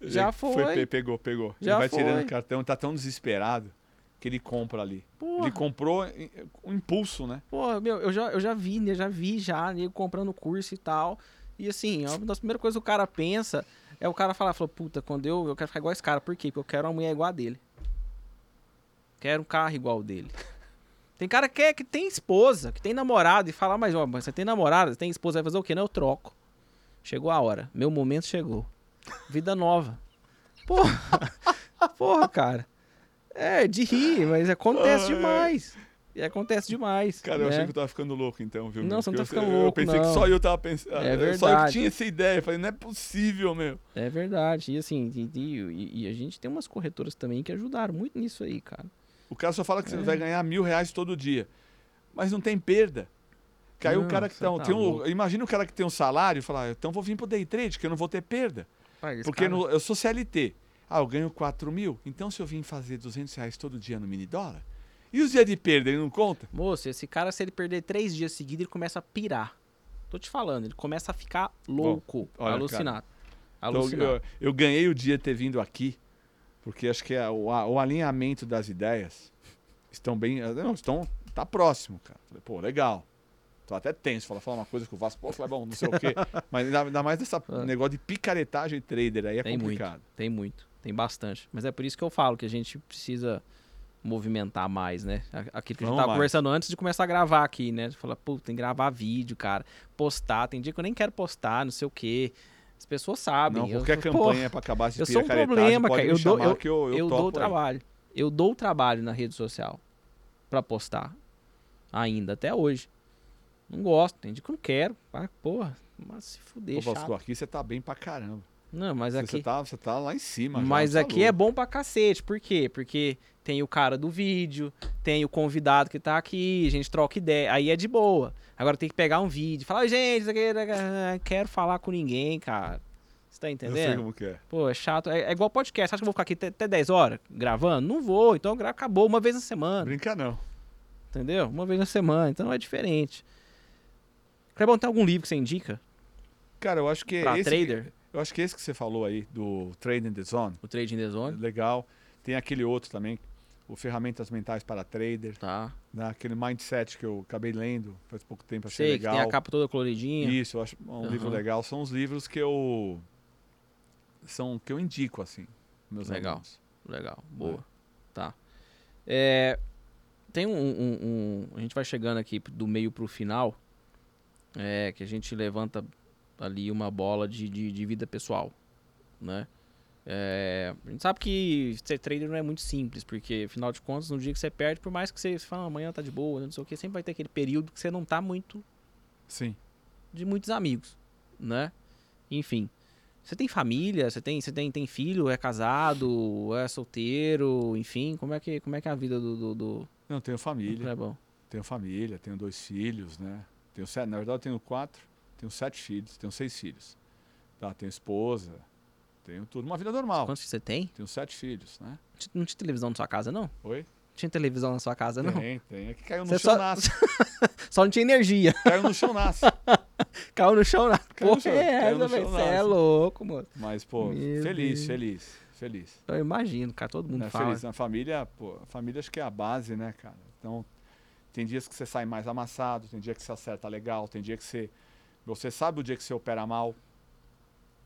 Já Ele foi. pe- pegou, pegou. Já ele vai foi. tirando o cartão, tá tão desesperado que ele compra ali. Porra. Ele comprou um impulso, né? Pô, meu, eu já, eu já vi, né? Já vi já, nego comprando curso e tal. E assim, uma das primeiras coisas que o cara pensa é o cara falar, falou, puta, quando eu, eu quero ficar igual esse cara. Por quê? Porque eu quero uma mulher igual a dele. Quero um carro igual o dele. Tem cara que, é, que tem esposa, que tem namorado e fala, mas, ó, você tem namorada, você tem esposa, vai fazer o quê? Não, eu troco. Chegou a hora. Meu momento chegou. Vida nova. Porra. Porra, cara. É, de rir, mas acontece Ai. demais. E acontece demais. Cara, eu né? achei que eu tava ficando louco então, viu? Não, meu? você não tá eu- ficando Eu louco, pensei que não. só eu tava pensando. É Só eu que verdade. tinha essa ideia. Eu falei, não é possível, meu. É verdade. E assim, e, e- e a gente tem umas corretoras também que ajudaram muito nisso aí, cara. O cara só fala que É. você vai ganhar mil reais todo dia. Mas não tem perda. Que aí o Não, cara que tá, tem um. Imagina o cara que tem um salário e fala, ah, então vou vir pro day trade, que eu não vou ter perda. Porque no- eu sou CLT. Ah, eu ganho 4 mil. Então se eu vim fazer 200 reais todo dia no mini dólar, e os dias de perda, ele não conta? Moço, esse cara, se ele perder três dias seguidos, ele começa a pirar. Tô te falando, ele começa a ficar louco, olha, alucinado. Então, Alucinado. eu, eu ganhei o dia ter vindo aqui, porque acho que é o, a- o alinhamento das ideias estão bem. Não, estão. Tá próximo, cara. Falei, pô, legal. Tô até tenso, falar, falar uma coisa que o Vasco, pô, Clebão, não sei o quê. Mas ainda, ainda mais desse Ah. negócio de picaretagem trader aí é Tem muito. complicado. Tem muito, tem bastante. Mas é por isso que eu falo que a gente precisa movimentar mais, né? Aquilo que a gente tava mais. conversando antes de começar a gravar aqui, né? Falar, pô, tem que gravar vídeo, cara. Postar, tem dia que eu nem quero postar, não sei o quê. As pessoas sabem. Não, eu, qualquer pô, campanha pra acabar esse eu sou um problema, cara. Eu dou- eu, eu, eu dou o aí. trabalho. Eu dou o trabalho na rede social pra postar. Ainda, até hoje. Não gosto, tem dia que eu não quero. Ah, porra, mas se fuder, chato. Vasco, aqui você tá bem pra caramba. Não, mas Você- aqui... Você, tá, você tá lá em cima. já, Mas você tá aqui é louco. bom pra cacete. Por quê? Porque tem o cara do vídeo, tem o convidado que tá aqui, a gente troca ideia. Aí é de boa. Agora tem que pegar um vídeo. Falar, "Oi, gente, quero falar com ninguém, cara. Você tá Eu sei entendendo? como que é. Pô, é chato. É, é igual podcast. Acha que eu vou ficar aqui até, até 10 horas gravando? Não vou. Então acabou uma vez na semana. Brinca não. Entendeu? Uma vez na semana. Então é diferente. Clebão, tem algum livro que você indica? Cara, eu acho que Pra esse, trader? Eu acho que esse que você falou aí, do Trading the Zone, O Trading the Zone? legal. Tem aquele outro também, o Ferramentas Mentais para Trader, Tá. né? aquele Mindset que eu acabei lendo faz pouco tempo, achei Sei, que legal. tem a capa toda coloridinha. Isso, eu acho um livro Aham. legal. São os livros que eu são que eu indico assim, meus Legal. alunos. Legal, boa. Tá. É, tem um, um- um- A gente vai chegando aqui do meio pro final. É, que a gente levanta ali uma bola de, de, de vida pessoal. Né? É, a gente sabe que ser trader não é muito simples, porque afinal de contas, no dia que você perde, por mais que você fale, "Ah, amanhã tá de boa, não sei o que, sempre vai ter aquele período que você não tá muito Sim. de muitos amigos, né? Enfim. Você tem família? Você tem, você tem, tem filho? É casado? É solteiro? Enfim, como é que, como é, que é a vida do, do, do, Não, tenho do família, Clebão? tenho família, tenho dois filhos, né? Tenho na verdade eu tenho quatro, tenho sete filhos, tenho seis filhos. Tá, tenho esposa, tenho tudo, uma vida normal. Quantos que você tem? Tenho sete filhos, né? Não tinha televisão na sua casa, não? Oi? Tinha televisão na sua casa, não? Tem, tem. É que caiu no Você chão, só- nasce. Só não tinha energia. Caiu no chão, nasce. Caiu no chão, na Caiu no chão, é caiu no chão, Você é nasce. louco, mano. Mas, pô, Meu feliz, Deus. feliz, feliz. Eu imagino, cara, todo mundo Né, fala. feliz. Na família, pô, a família acho que é a base, né, cara? Então, tem dias que você sai mais amassado, tem dia que você acerta legal, tem dia que você. Você sabe o dia que você opera mal.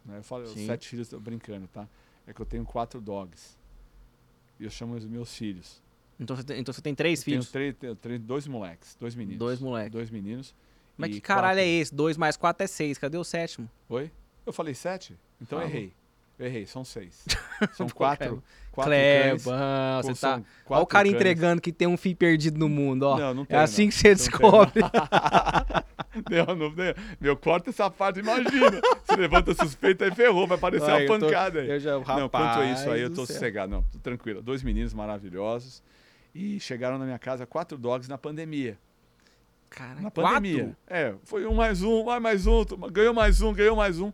Né? Eu falo, Sim. sete filhos, brincando, tá? É que eu tenho quatro dogs. E eu chamo os meus filhos. Então, você tem, então você tem três Eu filhos? tenho três- dois moleques, dois meninos. Dois moleques. Dois meninos. Mas que caralho quatro- é esse? Dois mais quatro é seis. Cadê o sétimo? Oi? Eu falei sete? Então Falou. errei. Eu errei, são seis. São Pô, quatro. quatro. Cleba, você são tá. Olha o cara cães. entregando que tem um filho perdido no mundo, ó. Não, não é tem, assim não. que você Não descobre. Não, não. Meu, corta essa parte, imagina. Se levanta suspeita, aí ferrou, vai aparecer Ai, uma eu tô- pancada aí. Eu já, rapaz, não, quanto a isso aí, eu tô céu. sossegado. Não, tô tranquilo. Dois meninos maravilhosos. E chegaram na minha casa quatro dogs na pandemia. Cara, Na quatro? pandemia. É, foi um mais um, vai mais um, ganhou mais um, ganhou mais um.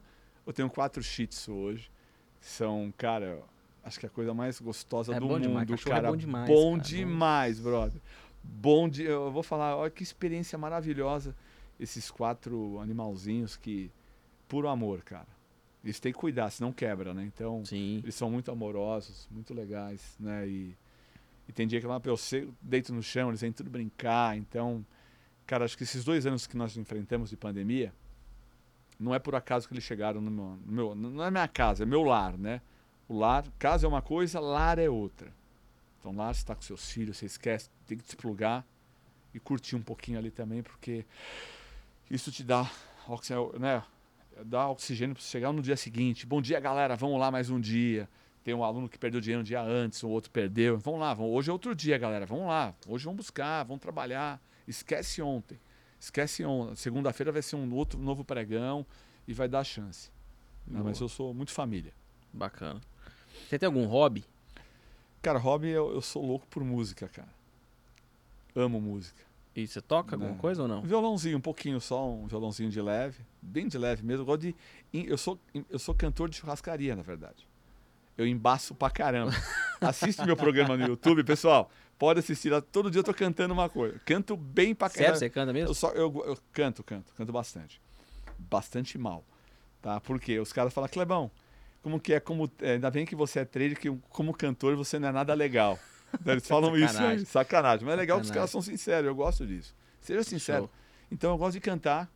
Eu tenho quatro tzu hoje. São, cara, acho que é a coisa mais gostosa É do bom mundo, demais, é cara. bom demais, Bom cara. demais, brother. Bom de, eu vou falar, olha que experiência maravilhosa esses quatro animalzinhos que puro amor, cara. Eles têm que cuidar, senão quebra, né? Então, Sim. eles são muito amorosos, muito legais, né? E, e tem dia que lá eu sei- deito no chão, eles vêm tudo brincar. Então, cara, acho que esses dois anos que nós enfrentamos de pandemia, não é por acaso que eles chegaram no meu, no meu- não é minha casa, é meu lar, né? O lar, casa é uma coisa, lar é outra. Então, lar você está com seus filhos, você esquece, tem que desplugar e curtir um pouquinho ali também, porque isso te dá, né? Dá oxigênio para você chegar no dia seguinte. Bom dia, galera, vamos lá mais um dia. Tem um aluno que perdeu dinheiro um dia antes, o outro perdeu. Vamos lá, vamos, hoje é outro dia, galera. Vamos lá. Hoje vamos buscar, vamos trabalhar. Esquece ontem. Esquece ontem. Segunda-feira vai ser um outro novo pregão e vai dar chance. Não, mas Boa. eu sou muito família. Bacana. Você tem algum hobby? Cara, hobby, eu, eu sou louco por música, cara. Amo música. E você toca alguma Não. coisa ou não? Violãozinho, um pouquinho só, um violãozinho de leve, bem de leve mesmo. Eu gosto de. Eu sou, eu sou cantor de churrascaria, na verdade. Eu embaço pra caramba. Assiste meu programa no YouTube, pessoal. Pode assistir lá. Todo dia eu tô cantando uma coisa. Canto bem pra Sério, caramba. você canta mesmo? Eu, só, eu, eu canto, canto, canto bastante. Bastante mal. Tá? Porque os caras falam, Clebão, como que é, como. é, ainda bem que você é trader, que como cantor você não é nada legal. Eles falam isso Sacanagem. sacanagem. Mas é legal que os Sacanagem. caras são sinceros, eu gosto disso. Seja sincero. Show. Então eu gosto de cantar,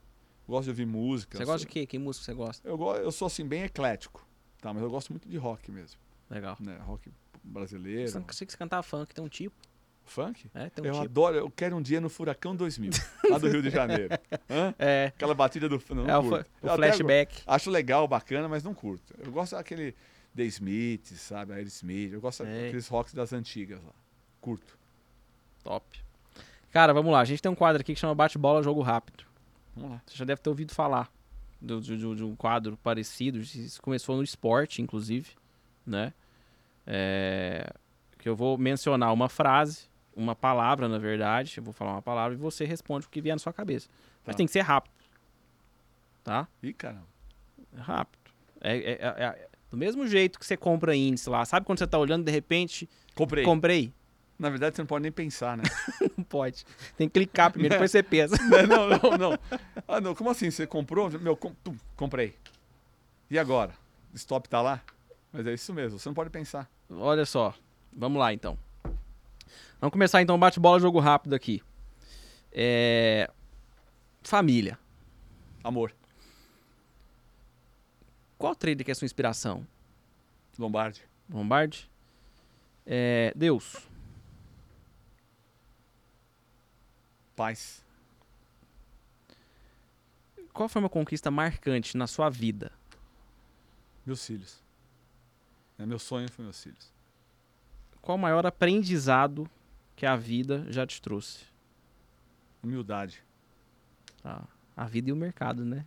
gosto de ouvir música. Você eu gosta sou, de quê? Que música você gosta? Eu, eu sou assim, bem eclético. Tá? Mas eu gosto muito de rock mesmo. Legal. Né? Rock brasileiro. Você sei que você cantava funk, tem um tipo. Funk? É, tem um eu tipo. adoro, eu quero um dia no Furacão 2000, lá do Rio de Janeiro. Hã? É, Aquela batida do. Não, é não o, fa- curto. o Eu até flashback. Acho legal, bacana, mas não curto. Eu gosto daquele The Smiths, sabe? Aerosmith. Eu gosto Sei. daqueles rocks das antigas lá. Curto. Top. Cara, vamos lá. A gente tem um quadro aqui que chama Bate-Bola Jogo Rápido. Vamos lá. Você já deve ter ouvido falar do- de, um quadro parecido. Isso começou no esporte, inclusive, né? É, que eu vou mencionar uma frase, uma palavra, na verdade. Eu vou falar uma palavra e você responde o que vier na sua cabeça. Mas Tá. tem que ser rápido. Tá? Ih, caramba. É rápido. É, é- é- é- do mesmo jeito que você compra índice lá. Sabe quando você tá olhando, de repente, Comprei. comprei? Na verdade, você não pode nem pensar, né? Não pode. Tem que clicar primeiro, depois você pensa. não, não, não, não. Ah, não. Como assim? Você comprou? Meu, com- comprei. E agora? Stop tá lá? Mas é isso mesmo. Você não pode pensar. Olha só. Vamos lá, então. Vamos começar, então, bate-bola, jogo rápido aqui. É... Família. Amor. Qual trader que é a sua inspiração? Lombardi. Lombardi? É... Deus. Paz. Qual foi uma conquista marcante na sua vida? Meus filhos. É, meu sonho foi meus filhos. Qual o maior aprendizado que a vida já te trouxe? Humildade. Tá. A vida e o mercado, né?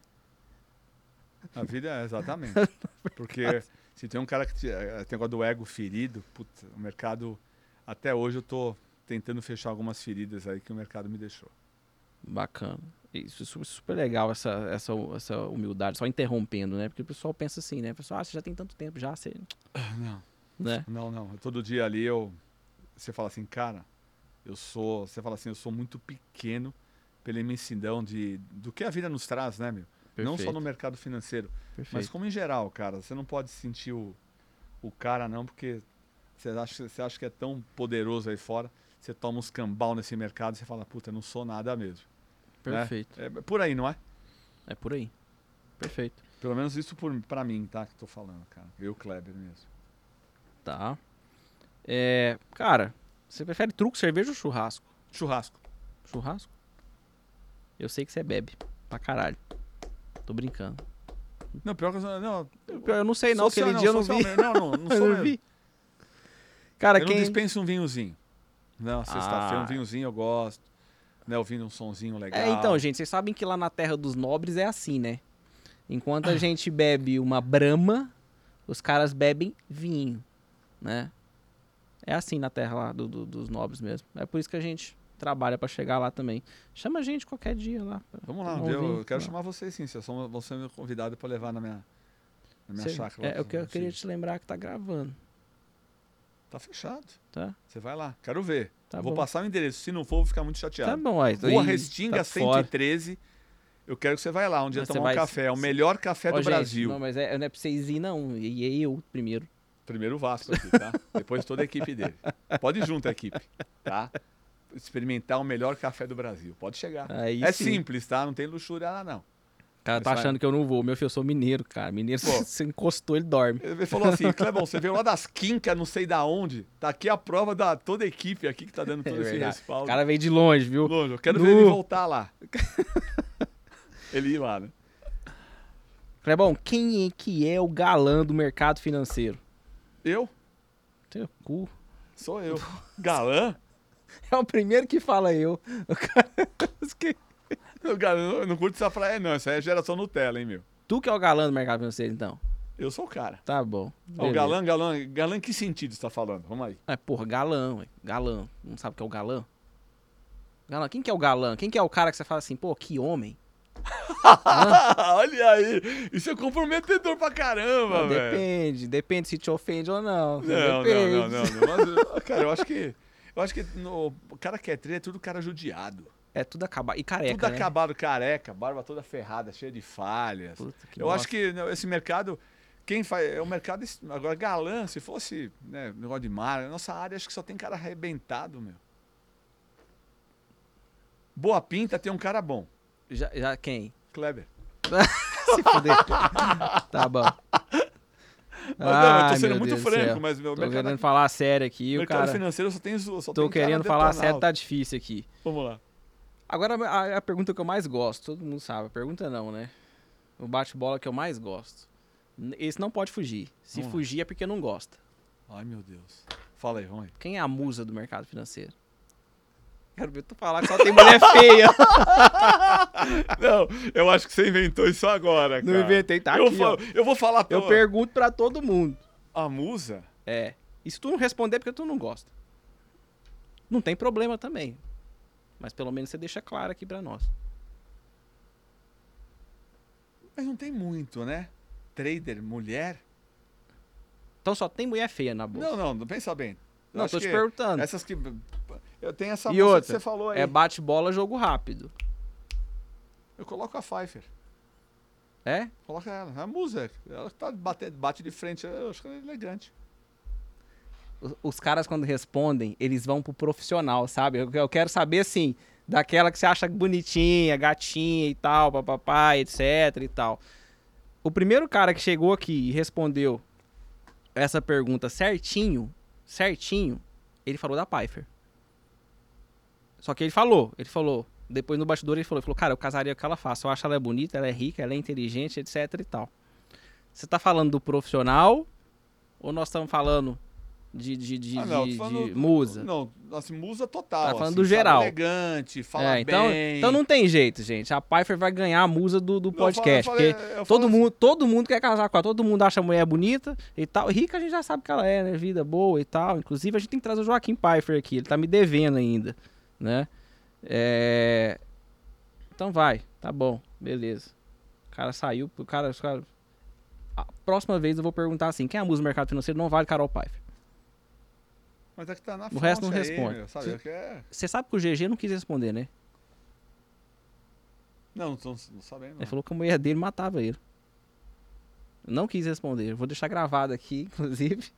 A vida é exatamente. Porque se tem um cara que te- eh, tem negócio do ego ferido, puta, o mercado. Até hoje eu tô tentando fechar algumas feridas aí que o mercado me deixou. Bacana. Isso é su- super legal, essa, essa, essa humildade. Só interrompendo, né? Porque o pessoal pensa assim, né? O pessoal, ah, você já tem tanto tempo já, você... Não, Né? não, não. Todo dia ali eu. Você fala assim, cara, Eu sou, você fala assim, eu sou muito pequeno pela imensidão de, do que a vida nos traz, né, meu? Não só Perfeito, no mercado financeiro, mas perfeito. como em geral, cara. Você não pode sentir o, o cara, não, porque você acha, você acha que é tão poderoso aí fora. Você toma uns cambal nesse mercado e você fala, puta, eu não sou nada mesmo. Perfeito. É por aí, não é? É por aí. Perfeito. Pelo menos isso por, pra mim, tá? Que tô falando, cara. Eu, Kleber mesmo. Tá. É, cara, você prefere truco, cerveja ou churrasco? Churrasco. Churrasco? Eu sei que você bebe. Pra caralho. Tô brincando. Não, pior que eu não, Eu não sei não, social- aquele dia eu não vi. Não, não, não Eu sou não mesmo. vi. Cara, eu quem... não dispenso um vinhozinho. Não, sexta-feira Ah. um vinhozinho eu gosto. Né, ouvindo um sonzinho legal. É, então, gente, vocês sabem que lá na Terra dos Nobres é assim, né? Enquanto a gente bebe uma brama, os caras bebem vinho, né? É assim na Terra lá do- do- dos Nobres mesmo. É por isso que a gente trabalha pra chegar lá também. Chama a gente qualquer dia lá. Vamos lá, dia eu quero chamar vocês sim. Vocês são, vão ser meu convidado pra levar na minha, na minha Cê- chácara. é, eu, que- eu queria te lembrar que tá gravando, Tá fechado. tá? Você vai lá. Quero ver. Tá vou bom. passar o endereço. Se não for, vou ficar muito Tá chateado. bom, aí. Rua aí Restinga, tá fora. 113. Eu quero que você vai lá um dia Mas tomar vai- um café. É o melhor café do gente, Brasil. Não, mas é, não é pra vocês ir, não. E e eu primeiro. Primeiro o Vasco aqui, tá? Depois toda a equipe dele. Pode ir junto a equipe, tá? Experimentar o melhor café do Brasil. Pode chegar. Aí é sim. simples, tá? Não tem luxúria lá, não. O cara tá vai- achando que eu não vou. Meu filho, eu sou mineiro, cara. Mineiro, Pô. se encostou, ele dorme. Ele falou assim, Clebão, você veio lá das quincas, não sei da onde. Tá aqui a prova da toda a equipe aqui que tá dando todo É esse respaldo. O cara veio de longe, viu? Longe, eu quero Nu. ver ele voltar lá. ele ir lá, né? Clebão, quem é que é o galã do mercado financeiro? Eu? Teu cu. Sou eu. Galã? É o primeiro que fala eu. O cara... Eu, galã, eu não curto essa praia, não. Isso aí é geração Nutella, hein, meu? Tu que é o galã do mercado financeiro, então. Eu sou o cara. Tá bom. Ó, o galã, galã, galã em que sentido você tá falando? Vamos aí. É, porra, galã, ué. Galã. Não sabe o que é o galã? Galã. Quem que é o galã? Quem que é o cara que você fala assim, pô, que homem? Olha aí, isso é comprometedor pra caramba, velho. depende. Depende se te ofende ou não. Não, depende. não, não, não, não. Mas, cara, eu acho que. Eu acho que no, o cara que é tri é tudo cara judiado. É tudo acabado. E careca, tudo né? acabado, careca, barba toda ferrada, cheia de falhas. Puta, eu bosta. acho que né, esse mercado. Quem faz. É o mercado. es- Agora, galã, se fosse né, negócio de mar, nossa área acho que só tem cara arrebentado, meu. Boa pinta tem um cara bom. Já, já quem? Kleber. Se fuder. tá bom. Mas, não, eu tô sendo muito Deus franco, mas meu Tô mercado, querendo falar sério aqui, o mercado cara... financeiro só tem só Tô tem querendo falar sério, tá difícil aqui. Vamos lá. Agora, a, a pergunta que eu mais gosto, todo mundo sabe, a pergunta não, né? O bate-bola que eu mais gosto. Esse não pode fugir. Se Vamos lá. fugir é porque não gosta. Ai, meu Deus. Fala aí, vamos aí. Quem é a musa do mercado financeiro? Quero ver tu falar que só tem mulher feia. Não, eu acho que você inventou isso agora, cara. Não inventei, tá eu, aqui, falo- eu vou falar Eu pô, pergunto pra todo mundo. A musa? É. E se tu não responder é porque tu não gosta. Não tem problema também. Mas pelo menos você deixa claro aqui pra nós. Mas não tem muito, né? Trader, mulher? Então só tem mulher feia na bolsa. Não, não, não pensa bem. Eu Não, tô te perguntando. Essas que. Eu tenho essa E outra, que você falou aí. É bate-bola, jogo rápido. Eu coloco a Pfeiffer. É? Coloca ela. É a musa. Ela tá bate, bate de frente. Eu acho que ela é elegante. Os caras, quando respondem, eles vão pro profissional, sabe? Eu, eu quero saber, assim, daquela que você acha bonitinha, gatinha e tal, papapá, etc e tal. O primeiro cara que chegou aqui e respondeu essa pergunta certinho, certinho, ele falou da Pfeiffer. Só que ele falou, ele falou, depois no bastidor ele falou, ele falou, cara, eu casaria com ela faz, eu acho ela bonita, ela é rica, ela é inteligente, etc e tal. Você tá falando do profissional ou nós estamos falando de, de, de, Ah, não, de- falando- de musa? Não, assim, musa total. Tá falando assim, do geral. Elegante, fala É, então, bem. então não tem jeito, gente. A Pfeiffer vai ganhar a musa do, do Não, eu falo- podcast. eu falei- porque todo, assim, mundo, todo mundo quer casar com ela, todo mundo acha a mulher bonita e tal. Rica a gente já sabe que ela é, né? Vida boa e tal. Inclusive, a gente tem que trazer o Joaquim Pfeiffer aqui. Ele tá me devendo ainda, né? É... Então vai, tá bom, beleza. O cara saiu, o cara, o cara... A próxima vez eu vou perguntar assim, quem é a musa do mercado financeiro? Não vale Carol Pfeiffer. Mas é que tá na O resto não aí, responde. meu, sabe? É é- Você sabe que o GG não quis responder, né? Não, não tô não sabendo. Ele não. falou que a mulher dele matava ele. Não quis responder. Vou deixar gravado aqui, inclusive.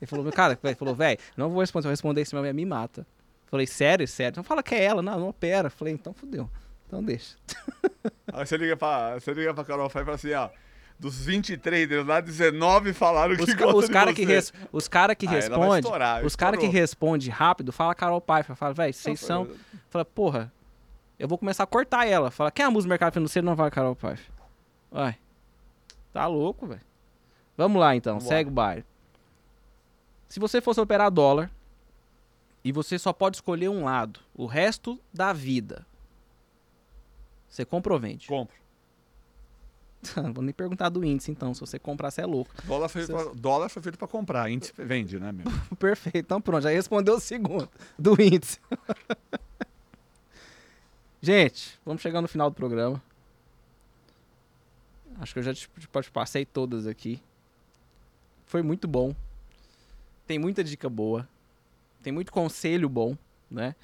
Ele falou, meu cara, ele falou, velho, não vou responder, se eu responder, minha mulher me mata. Falei, sério, sério. Então fala que é ela, não, não opera. Falei, então fudeu. Então deixa. Aí você liga pra, você liga pra Carol Fai e fala assim, ó. Dos 23 deles lá, 19 falaram Os, que ca- os de caras que, res, os cara que Ah, responde, estourar, os caras que responde rápido, fala Carol Paiva. Fala, velho, vocês são... Fala, porra, eu vou começar a cortar ela. Fala, quem é a música do mercado financeiro? Não vai Carol Paiva. Vai. Tá louco, velho. Vamos lá, então. Vambora. Segue o baile. Se você fosse operar dólar e você só pode escolher um lado o resto da vida, você compra ou vende? Compro. Vou nem perguntar do índice, então. Se você comprar, você é louco. Dólar foi, Você- pra, dólar foi feito pra comprar. Índice vende, né, meu? Perfeito. Então pronto, já respondeu o segundo do índice. Gente, vamos chegar no final do programa. Acho que eu já te, te passei todas aqui. Foi muito bom. Tem muita dica boa. Tem muito conselho bom, né?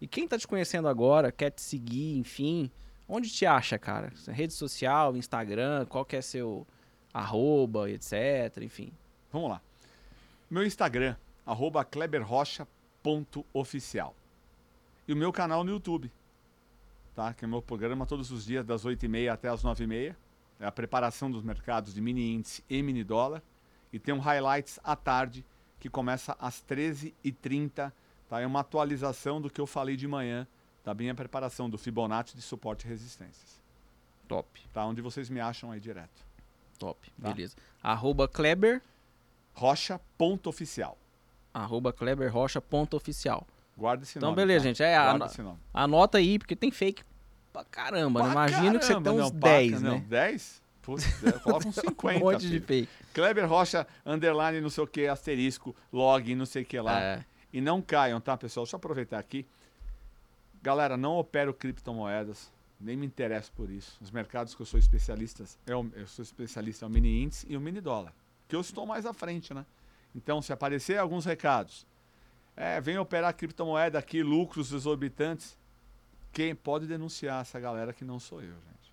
E quem tá te conhecendo agora, quer te seguir, enfim, onde te acha, cara? Rede social, Instagram, qual que é seu arroba, etc, enfim. Vamos lá. Meu Instagram, arroba kleberrocha.oficial. E o meu canal no YouTube, tá? Que é o meu programa todos os dias, das 8h30 até as 9h30. É a preparação dos mercados de mini índice e mini dólar. E tem um highlights à tarde, que começa às 13h30. Tá? É uma atualização do que eu falei de manhã, da minha preparação do Fibonacci de suporte e resistências. Top. Tá? Onde vocês me acham aí direto. Top, Tá. beleza. Arroba Kleber, Rocha.oficial. arroba Kleber Rocha ponto oficial. Guarda esse Então, nome. beleza, tá? gente. É, nome. anota aí, porque tem fake pra caramba. né? Pra Imagino que você caramba, tem uns não, pra 10, ca- né? Não, 10? Putz, é, coloca uns 50. um monte de filho. fake. Kleber Rocha, underline, não sei o que, asterisco, log, não sei o que lá. É, E não caiam, tá, pessoal? Deixa eu aproveitar aqui. Galera, não opero criptomoedas. Nem me interesso por isso. Os mercados que eu sou especialista, eu, eu sou especialista é o mini índice e o mini dólar. Que eu estou mais à frente, né? Então, se aparecer alguns recados, é, vem operar criptomoeda aqui, lucros exorbitantes. Quem pode denunciar essa galera que não sou eu, gente.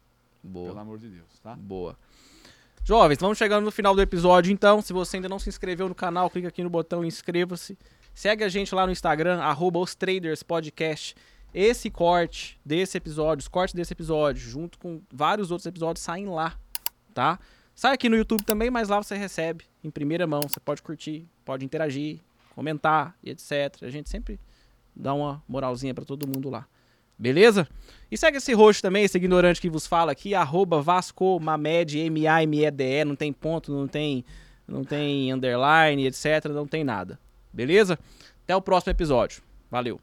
Pelo boa, amor de Deus, tá? boa. Jovens, vamos chegando no final do episódio, então. Se você ainda não se inscreveu no canal, clica aqui no botão inscreva-se. Segue a gente lá no Instagram, arroba os traders podcast. Esse corte desse episódio, os cortes desse episódio, junto com vários outros episódios, saem lá, tá? Sai aqui no YouTube também, mas lá você recebe em primeira mão. Você pode curtir, pode interagir, comentar e etc. A gente sempre dá uma moralzinha pra todo mundo lá. Beleza? E segue esse roxo também, esse ignorante que vos fala aqui, arroba Vasco Mamed, M-A-M-E-D-E, não tem ponto, não tem, não tem underline, etc, não tem nada. Beleza? Até o próximo episódio. Valeu.